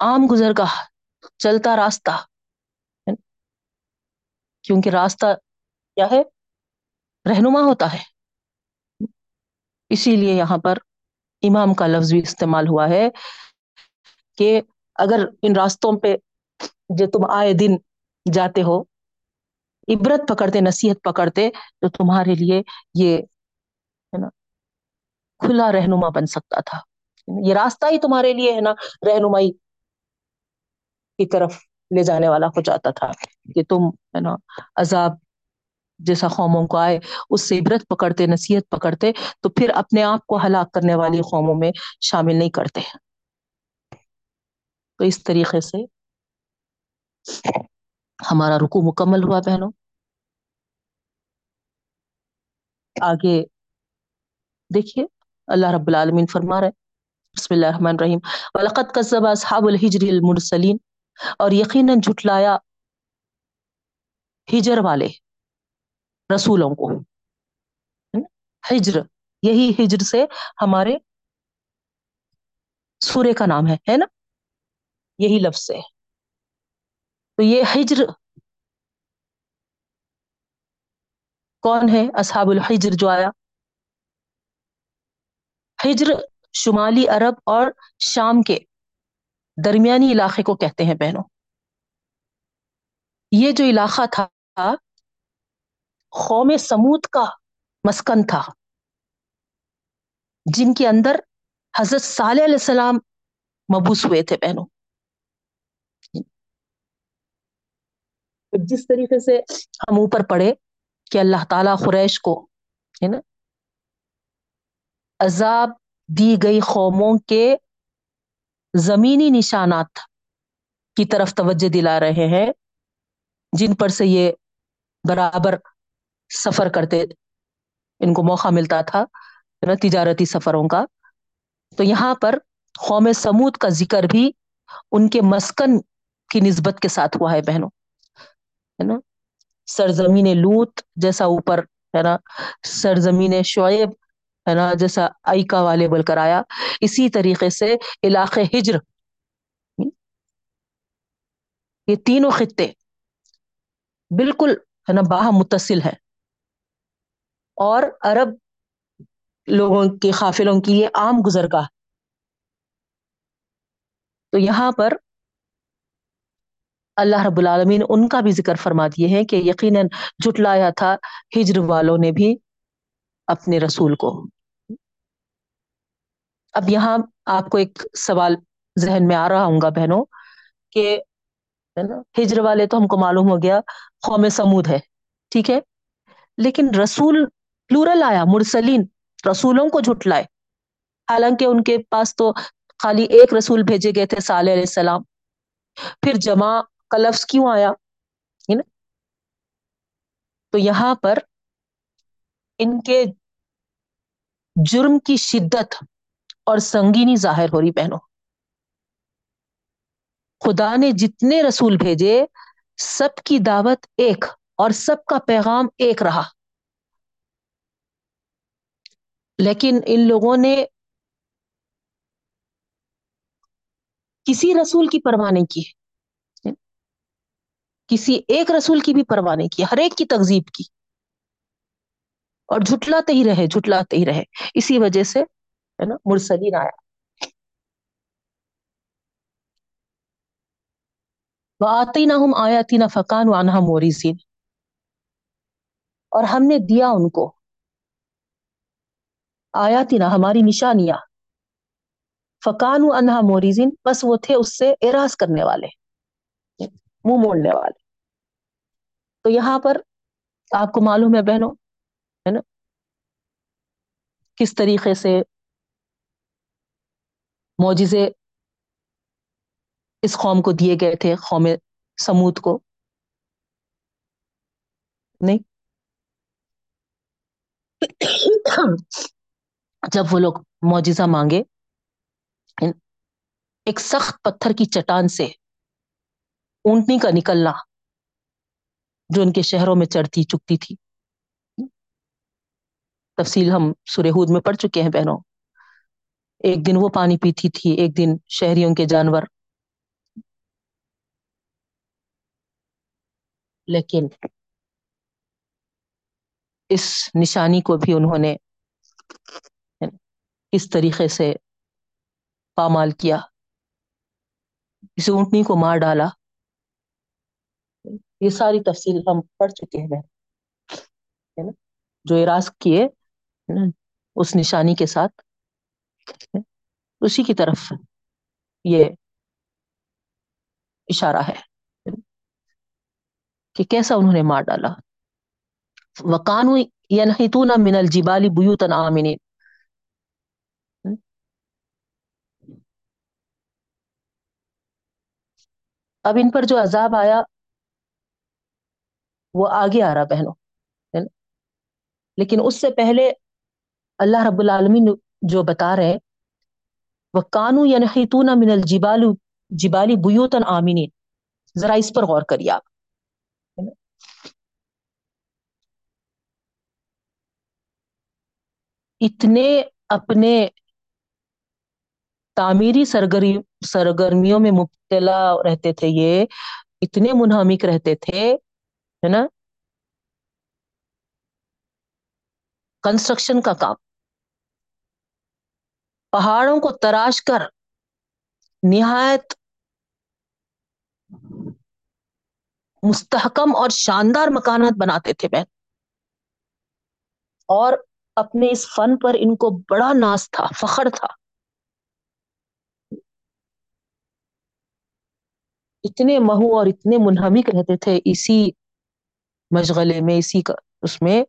عام گزر کا چلتا راستہ۔ کیونکہ راستہ کیا ہے؟ رہنما ہوتا ہے۔ اسی لیے یہاں پر امام کا لفظ بھی استعمال ہوا ہے کہ اگر ان راستوں پہ جو تم آئے دن جاتے ہو، عبرت پکڑتے، نصیحت پکڑتے، تو تمہارے لیے یہ ہے نا، کھلا رہنما بن سکتا تھا۔ یہ راستہ ہی تمہارے لیے ہے نا، رہنمائی۔ کی طرف لے جانے والا ہو جاتا تھا۔ کہ تم ہے نا، عذاب جیسا قوموں کو آئے، اس سے عبرت پکڑتے، نصیحت پکڑتے، تو پھر اپنے آپ کو ہلاک کرنے والی قوموں میں شامل نہیں کرتے۔ تو اس طریقے سے ہمارا رکو مکمل ہوا بہنوں۔ آگے دیکھیے، اللہ رب العالمین فرما رہے بسم اللہ الرحمن الرحیم، وَلَقَدْ قَذَّبَ أَصْحَابُ الْحِجْرِ الْمُرْسَلِينَ۔ اور یقیناً جھٹلایا ہجر والے رسولوں کو۔ ہجر، یہی ہجر سے ہمارے سورے کا نام ہے ہے نا؟ یہی لفظ سے تو یہ ہجر کون ہے؟ اصحاب الحجر جو آیا۔ ہجر شمالی عرب اور شام کے۔ درمیانی علاقے کو کہتے ہیں بہنوں۔ یہ جو علاقہ تھا، قوم سمود کا مسکن تھا، جن کے اندر حضرت صالح علیہ السلام مبوس ہوئے تھے بہنوں۔ جس طریقے سے ہم اوپر پڑھے کہ اللہ تعالیٰ قریش کو، ہے نا، عذاب دی گئی قوموں کے زمینی نشانات کی طرف توجہ دلا رہے ہیں، جن پر سے یہ برابر سفر کرتے، ان کو موقع ملتا تھا تجارتی سفروں کا۔ تو یہاں پر قوم سمود کا ذکر بھی ان کے مسکن کی نسبت کے ساتھ ہوا ہے بہنوں، ہے نا؟ سرزمین لوت جیسا اوپر، ہے نا؟ سرزمین شعیب ہے نا، جیسا ایکا والے بول کر آیا۔ اسی طریقے سے علاقے ہجر۔ یہ تینوں خطے بالکل ہے نا باہم متصل ہے اور عرب لوگوں کے قافلوں کی یہ عام گزرگاہ۔ تو یہاں پر اللہ رب العالمین ان کا بھی ذکر فرما دیے ہیں کہ یقیناً جھٹلایا تھا ہجر والوں نے بھی اپنے رسول کو۔ اب یہاں آپ کو ایک سوال ذہن میں آ رہا ہوں گا بہنوں کہ ہجر والے تو ہم کو معلوم ہو گیا قوم سمود ہے، ٹھیک ہے؟ لیکن رسول پلورل آیا، مرسلین رسولوں کو جھٹلائے۔ حالانکہ ان کے پاس تو خالی ایک رسول بھیجے گئے تھے، صالح علیہ السلام۔ پھر جمع کا لفظ کیوں آیا؟ نا؟ تو یہاں پر ان کے جرم کی شدت اور سنگینی ظاہر ہو رہی بہنوں۔ خدا نے جتنے رسول بھیجے، سب کی دعوت ایک اور سب کا پیغام ایک رہا۔ لیکن ان لوگوں نے کسی رسول کی پرواہ نہیں کی۔ کسی ایک رسول کی بھی پرواہ نہیں کی، ہر ایک کی تقزیب کی۔ اور جھٹلاتے ہی رہے، جھٹلاتے ہی رہے۔ اسی وجہ سے ہے نا، مرسلین آیا۔ آتی نہ ہم آیاتی نہ فقان و وانہ موریزین اور ہم نے دیا ان کو۔ آیاتی نہ ہماری نشانیاں۔ فقان و انہا موریزین بس وہ تھے اس سے اراض کرنے والے، منہ موڑنے والے۔ تو یہاں پر آپ کو معلوم ہے بہنوں، ہے نا، کس طریقے سے معجزے اس قوم کو دیے گئے تھے، قوم سمود کو۔ نہیں۔ جب وہ لوگ معجزہ مانگے، ایک سخت پتھر کی چٹان سے اونٹنی کا نکلنا جو ان کے شہروں میں چڑھتی چکتی تھی۔ تفصیل ہم سرہود میں پڑھ چکے ہیں بہنوں۔ ایک دن وہ پانی پیتی تھی، ایک دن شہریوں کے جانور۔ لیکن اس نشانی کو بھی انہوں نے اس طریقے سے پامال کیا۔ اس اونٹنی کو مار ڈالا۔ یہ ساری تفصیل ہم پڑھ چکے ہیں جو اراض کیے اس نشانی کے ساتھ۔ اسی کی طرف یہ اشارہ ہے کہ کیسا انہوں نے مار ڈالا۔ وکانو ینحتون من الجبال بیوتا آمنین اب ان پر جو عذاب آیا، وہ آگے آ رہا بہنوں۔ لیکن اس سے پہلے اللہ رب العالمین جو بتا رہے وہ کانو ینحتون من الجبال جبالی بیوتن آمینین ذرا اس پر غور کریے آپ۔ اتنے اپنے تعمیری سرگرمی سرگرمیوں میں مبتلا رہتے تھے یہ، اتنے منہمک رہتے تھے، ہے نا؟ کنسٹرکشن کا کام۔ پہاڑوں کو تراش کر۔ نہایت مستحکم اور شاندار مکانات بناتے تھے بہن۔ اور اپنے اس فن پر ان کو بڑا ناز تھا، فخر تھا۔ اتنے مہو اور اتنے منہمک رہتے تھے اسی مشغلے میں، اسی کا اس میں۔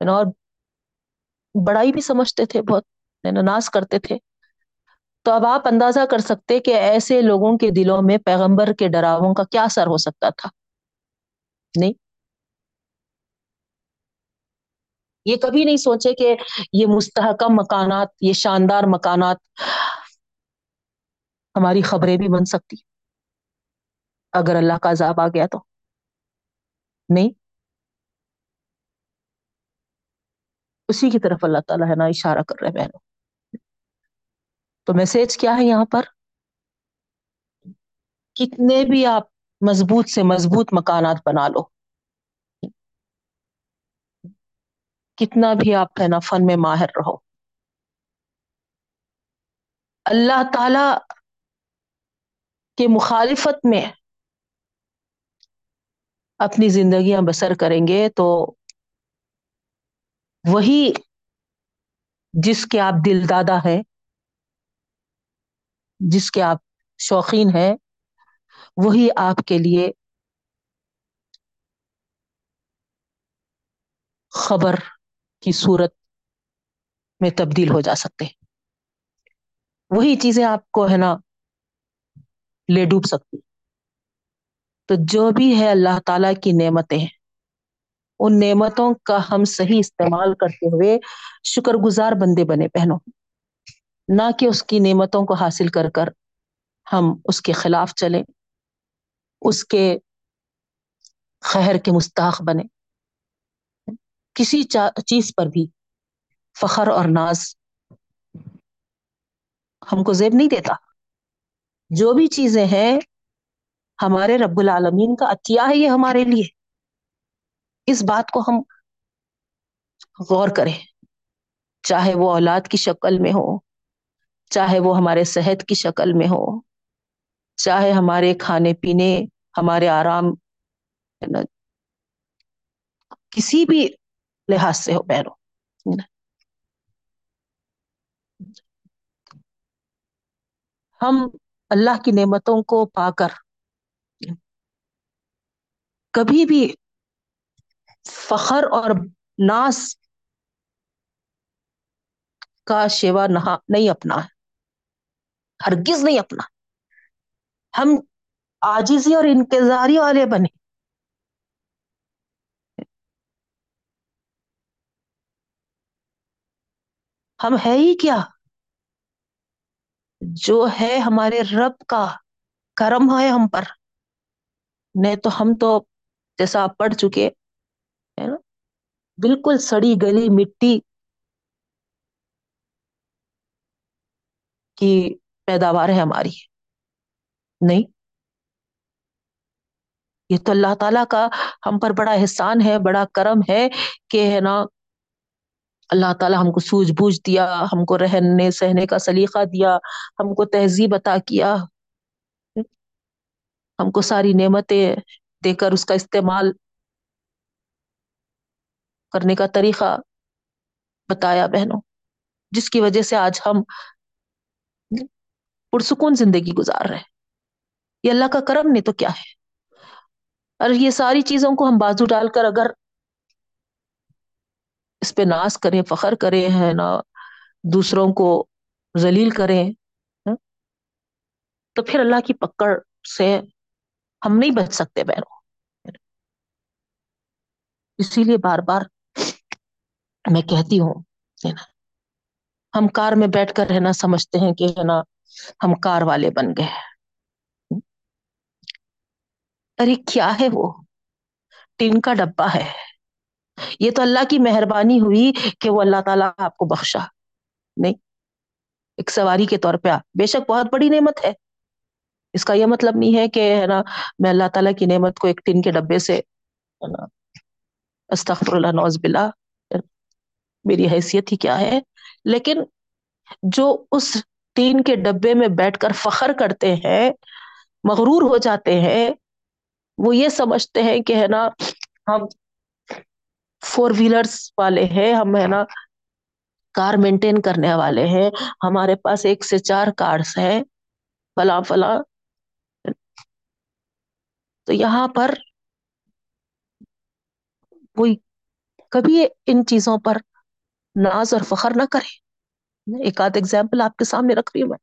اور بڑائی بھی سمجھتے تھے بہت۔ ناز کرتے تھے۔ تو اب آپ اندازہ کر سکتے کہ ایسے لوگوں کے دلوں میں پیغمبر کے ڈراووں کا کیا اثر ہو سکتا تھا۔ نہیں۔ یہ کبھی نہیں سوچے کہ یہ مستحکم مکانات، یہ شاندار مکانات ہماری خبریں بھی بن سکتی۔ اگر اللہ کا عذاب آ گیا تو۔ نہیں۔ اسی کی طرف اللہ تعالیٰ ہے نا اشارہ کر رہے بہنوں۔ تو میسج کیا ہے یہاں پر؟ کتنے بھی آپ مضبوط سے مضبوط مکانات بنا لو، کتنا بھی آپ ہے نا فن میں ماہر رہو۔ اللہ تعالی کے مخالفت میں اپنی زندگیاں بسر کریں گے تو وہی جس کے آپ دل دادا ہے جس کے آپ شوقین ہیں، وہی آپ کے لیے خبر کی صورت میں تبدیل ہو جا سکتے وہی چیزیں آپ کو ہے نا لے ڈوب سکتی۔ تو جو بھی ہے اللہ تعالی کی نعمتیں، ان نعمتوں کا ہم صحیح استعمال کرتے ہوئے شکر گزار بندے بنے پہنو نہ کہ اس کی نعمتوں کو حاصل کر کر ہم اس کے خلاف چلیں، اس کے خیر کے مستحق بنے کسی چیز پر بھی فخر اور ناز ہم کو زیب نہیں دیتا۔ جو بھی چیزیں ہیں ہمارے رب العالمین کا عطیہ ہے، یہ ہمارے لیے۔ اس بات کو ہم غور کریں، چاہے وہ اولاد کی شکل میں ہو چاہے وہ ہمارے صحت کی شکل میں ہو، چاہے ہمارے کھانے پینے، ہمارے آرام، کسی بھی لحاظ سے ہو بہنوں ہم اللہ کی نعمتوں کو پا کر کبھی بھی فخر اور ناس کا شیوا نہ، نہیں اپنا۔ ہے ہرگز نہیں اپنا۔ ہم آجزی اور انتظاری والے بنے۔ ہم ہے ہی کیا؟ جو ہے ہمارے رب کا کرم ہے ہم پر۔ نہیں تو ہم تو جیسا آپ پڑھ چکے ہے نا، بالکل سڑی گلی مٹی کی پیداوار ہے ہماری۔ نہیں۔ یہ تو اللہ تعالی کا ہم پر بڑا احسان ہے، بڑا کرم ہے کہ ہے نا، اللہ تعالی ہم کو سوجھ بوجھ دیا، ہم کو رہنے، سہنے کا سلیقہ دیا، ہم کو تہذیب عطا کیا۔ ہم کو ساری نعمتیں دے کر اس کا استعمال کرنے کا طریقہ بتایا بہنوں۔ جس کی وجہ سے آج ہم پرسکون زندگی گزار رہے یہ اللہ کا کرم نہیں تو کیا ہے؟ اور یہ ساری چیزوں کو ہم بازو ڈال کر اگر اس پہ ناز کریں، فخر کریں، ہے نا، دوسروں کو ذلیل کریں ہاں، تو پھر اللہ کی پکڑ سے ہم نہیں بچ سکتے بہنوں۔ اسی لیے بار بار میں کہتی ہوں ہم کار میں بیٹھ کر رہنا سمجھتے ہیں کہ، ہے نا ہم کار والے بن گئے۔ ارے، کیا ہے وہ؟ ٹین کا ڈبا ہے۔ یہ تو اللہ کی مہربانی ہوئی کہ وہ اللہ تعالیٰ آپ کو بخشا۔ نہیں، ایک سواری کے طور پہ بے شک بہت بڑی نعمت ہے۔ اس کا یہ مطلب نہیں ہے کہ، ہے نا، میں اللہ تعالیٰ کی نعمت کو ایک ٹین کے ڈبے سے استغفر اللہ نوز بلا میری حیثیت ہی کیا ہے۔ لیکن جو اس ٹین کے ڈبے میں بیٹھ کر فخر کرتے ہیں، مغرور ہو جاتے ہیں، وہ یہ سمجھتے ہیں کہ ہے نا، ہم فور ویلرس والے ہیں، ہم ہے نا کار مینٹین کرنے والے ہیں، ہمارے پاس ایک سے چار کارس ہیں، فلاں فلاں۔ تو یہاں پر کوئی کبھی ان چیزوں پر ناز اور فخر نہ کرے۔ ایک آدھ ایگزامپل آپ کے سامنے رکھ رہی ہوں میں۔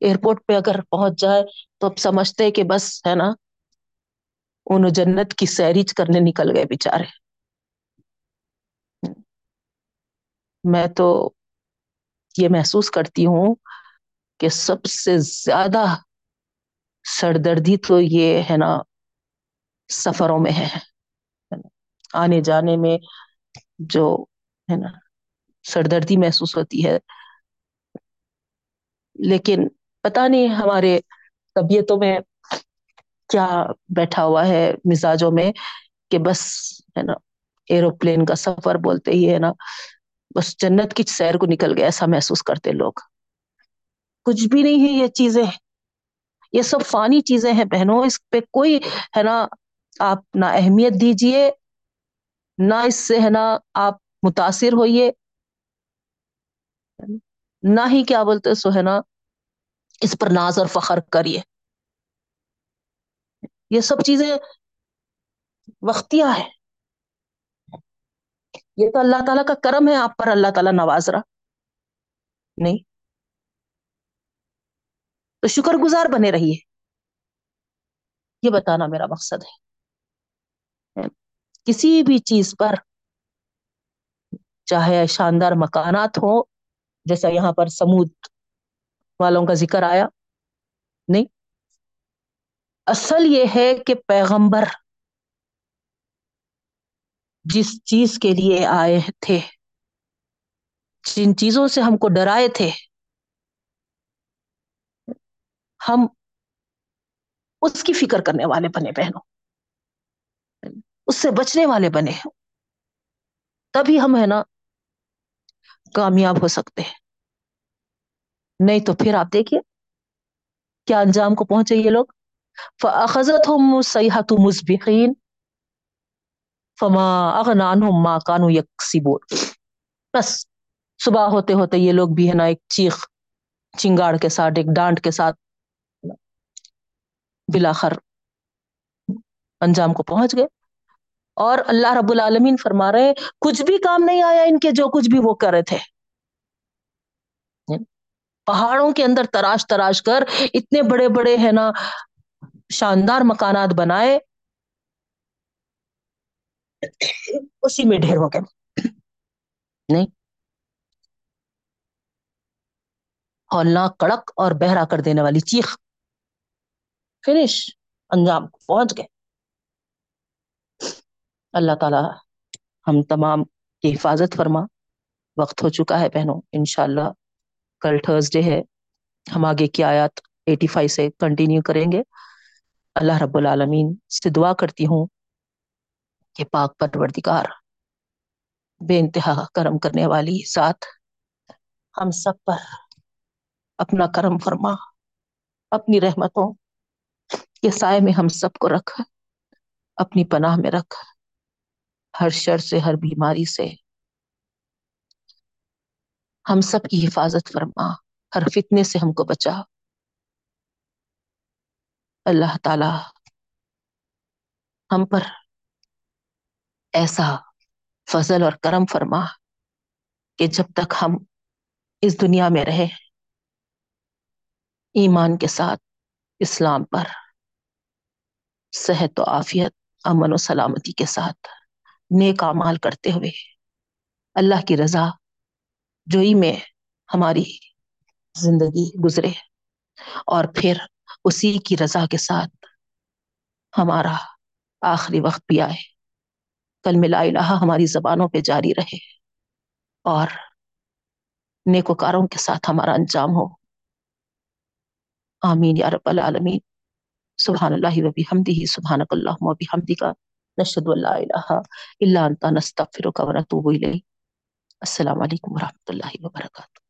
ایئرپورٹ پہ اگر پہنچ جائے تو اب سمجھتے کہ بس ہے نا ان جنت کی سیریج کرنے نکل گئے بےچارے میں تو یہ محسوس کرتی ہوں کہ سب سے زیادہ سردردی تو یہ ہے نا، سفروں میں ہے۔ آنے جانے میں جو ہے نا، سردردی محسوس ہوتی ہے۔ لیکن پتا نہیں ہمارے طبیعتوں میں کیا بیٹھا ہوا ہے، مزاجوں میں کہ بس ہے نا، ایروپلین کا سفر بولتے ہی ہے نا، بس جنت کی سیر کو نکل گیا ایسا محسوس کرتے لوگ۔ کچھ بھی نہیں ہے یہ چیزیں۔ یہ سب فانی چیزیں ہیں بہنوں، اس پہ کوئی ہے نا، آپ نہ اہمیت دیجیے نہ اس سے ہے نا آپ متاثر ہوئیے۔ نہ ہی کیا بولتے سو ہے نا اس پر ناز اور فخر کریے۔ یہ سب چیزیں وقتیہ ہے یہ تو اللہ تعالیٰ کا کرم ہے، آپ پر اللہ تعالیٰ نواز رہا۔ نہیں۔ تو شکر گزار بنے رہیے۔ یہ بتانا میرا مقصد ہے۔ کسی بھی چیز پر، چاہے شاندار مکانات ہوں، جیسا یہاں پر سمود والوں کا ذکر آیا، نہیں۔ اصل یہ ہے کہ پیغمبر جس چیز کے لیے آئے تھے، جن چیزوں سے ہم کو ڈرائے تھے، ہم اس کی فکر کرنے والے بنے بہنوں۔ اس سے بچنے والے بنے تبھی ہم ہے نا کامیاب ہو سکتے ہیں۔ نہیں تو پھر آپ دیکھیے، کیا انجام کو پہنچے یہ لوگ؟ فَأَخَذَتْهُمُ السَّيْحَةُ مُصْبِحِينَ فَمَا أَغْنَى عَنْهُمْ مَا كَانُوا يَكْسِبُونَ۔ بس صبح ہوتے ہوتے یہ لوگ بھی ہے نا ایک چیخ، چنگاڑ کے ساتھ، ایک ڈانٹ کے ساتھ بلاخر انجام کو پہنچ گئے۔ اور اللہ رب العالمین فرما رہے ہیں، کچھ بھی کام نہیں آیا ان کے، جو کچھ بھی وہ کر رہے تھے۔ پہاڑوں کے اندر تراش تراش کر اتنے بڑے بڑے، ہے نا، شاندار مکانات بنائے۔ اسی میں ڈھیر ہو گئے۔ نہیں۔ ہولناک کڑک اور بہرا کر دینے والی چیخ۔ فنش انجام، پہنچ گئے۔ اللہ تعالی ہم تمام کی حفاظت فرما۔ وقت ہو چکا ہے بہنوں، انشاءاللہ کل تھرسڈے ہے۔ ہم آگے کی آیات ایٹی فائیو سے کنٹینیو کریں گے۔ اللہ رب العالمین سے دعا کرتی ہوں کہ پاک پروردگار، بے انتہا کرم کرنے والی ذات، ہم سب پر اپنا کرم فرما۔ اپنی رحمتوں کے سائے میں ہم سب کو رکھ۔ اپنی پناہ میں رکھ۔ ہر شر سے، ہر بیماری سے۔ ہم سب کی حفاظت فرما، ہر فتنے سے ہم کو بچا۔ اللہ تعالی ہم پر ایسا فضل اور کرم فرما کہ جب تک ہم اس دنیا میں رہے ایمان کے ساتھ اسلام پر صحت و عافیت، امن و سلامتی کے ساتھ۔ نیک اعمال کرتے ہوئے اللہ کی رضا جوئی میں ہماری زندگی گزرے اور پھر اسی کی رضا کے ساتھ ہمارا آخری وقت بھی آئے۔ کل ملا الہ ہماری زبانوں پہ جاری رہے اور نیکوکاروں کے ساتھ ہمارا انجام ہو۔ آمین یا رب العالمین۔ سبحان اللہ و بحمدہ، سبحانک اللہم و بحمدک۔ نشہد نشد اللہ الہ الا انتا نستغفرک و نتوب الیک السلام علیکم ورحمۃ اللہ وبرکاتہ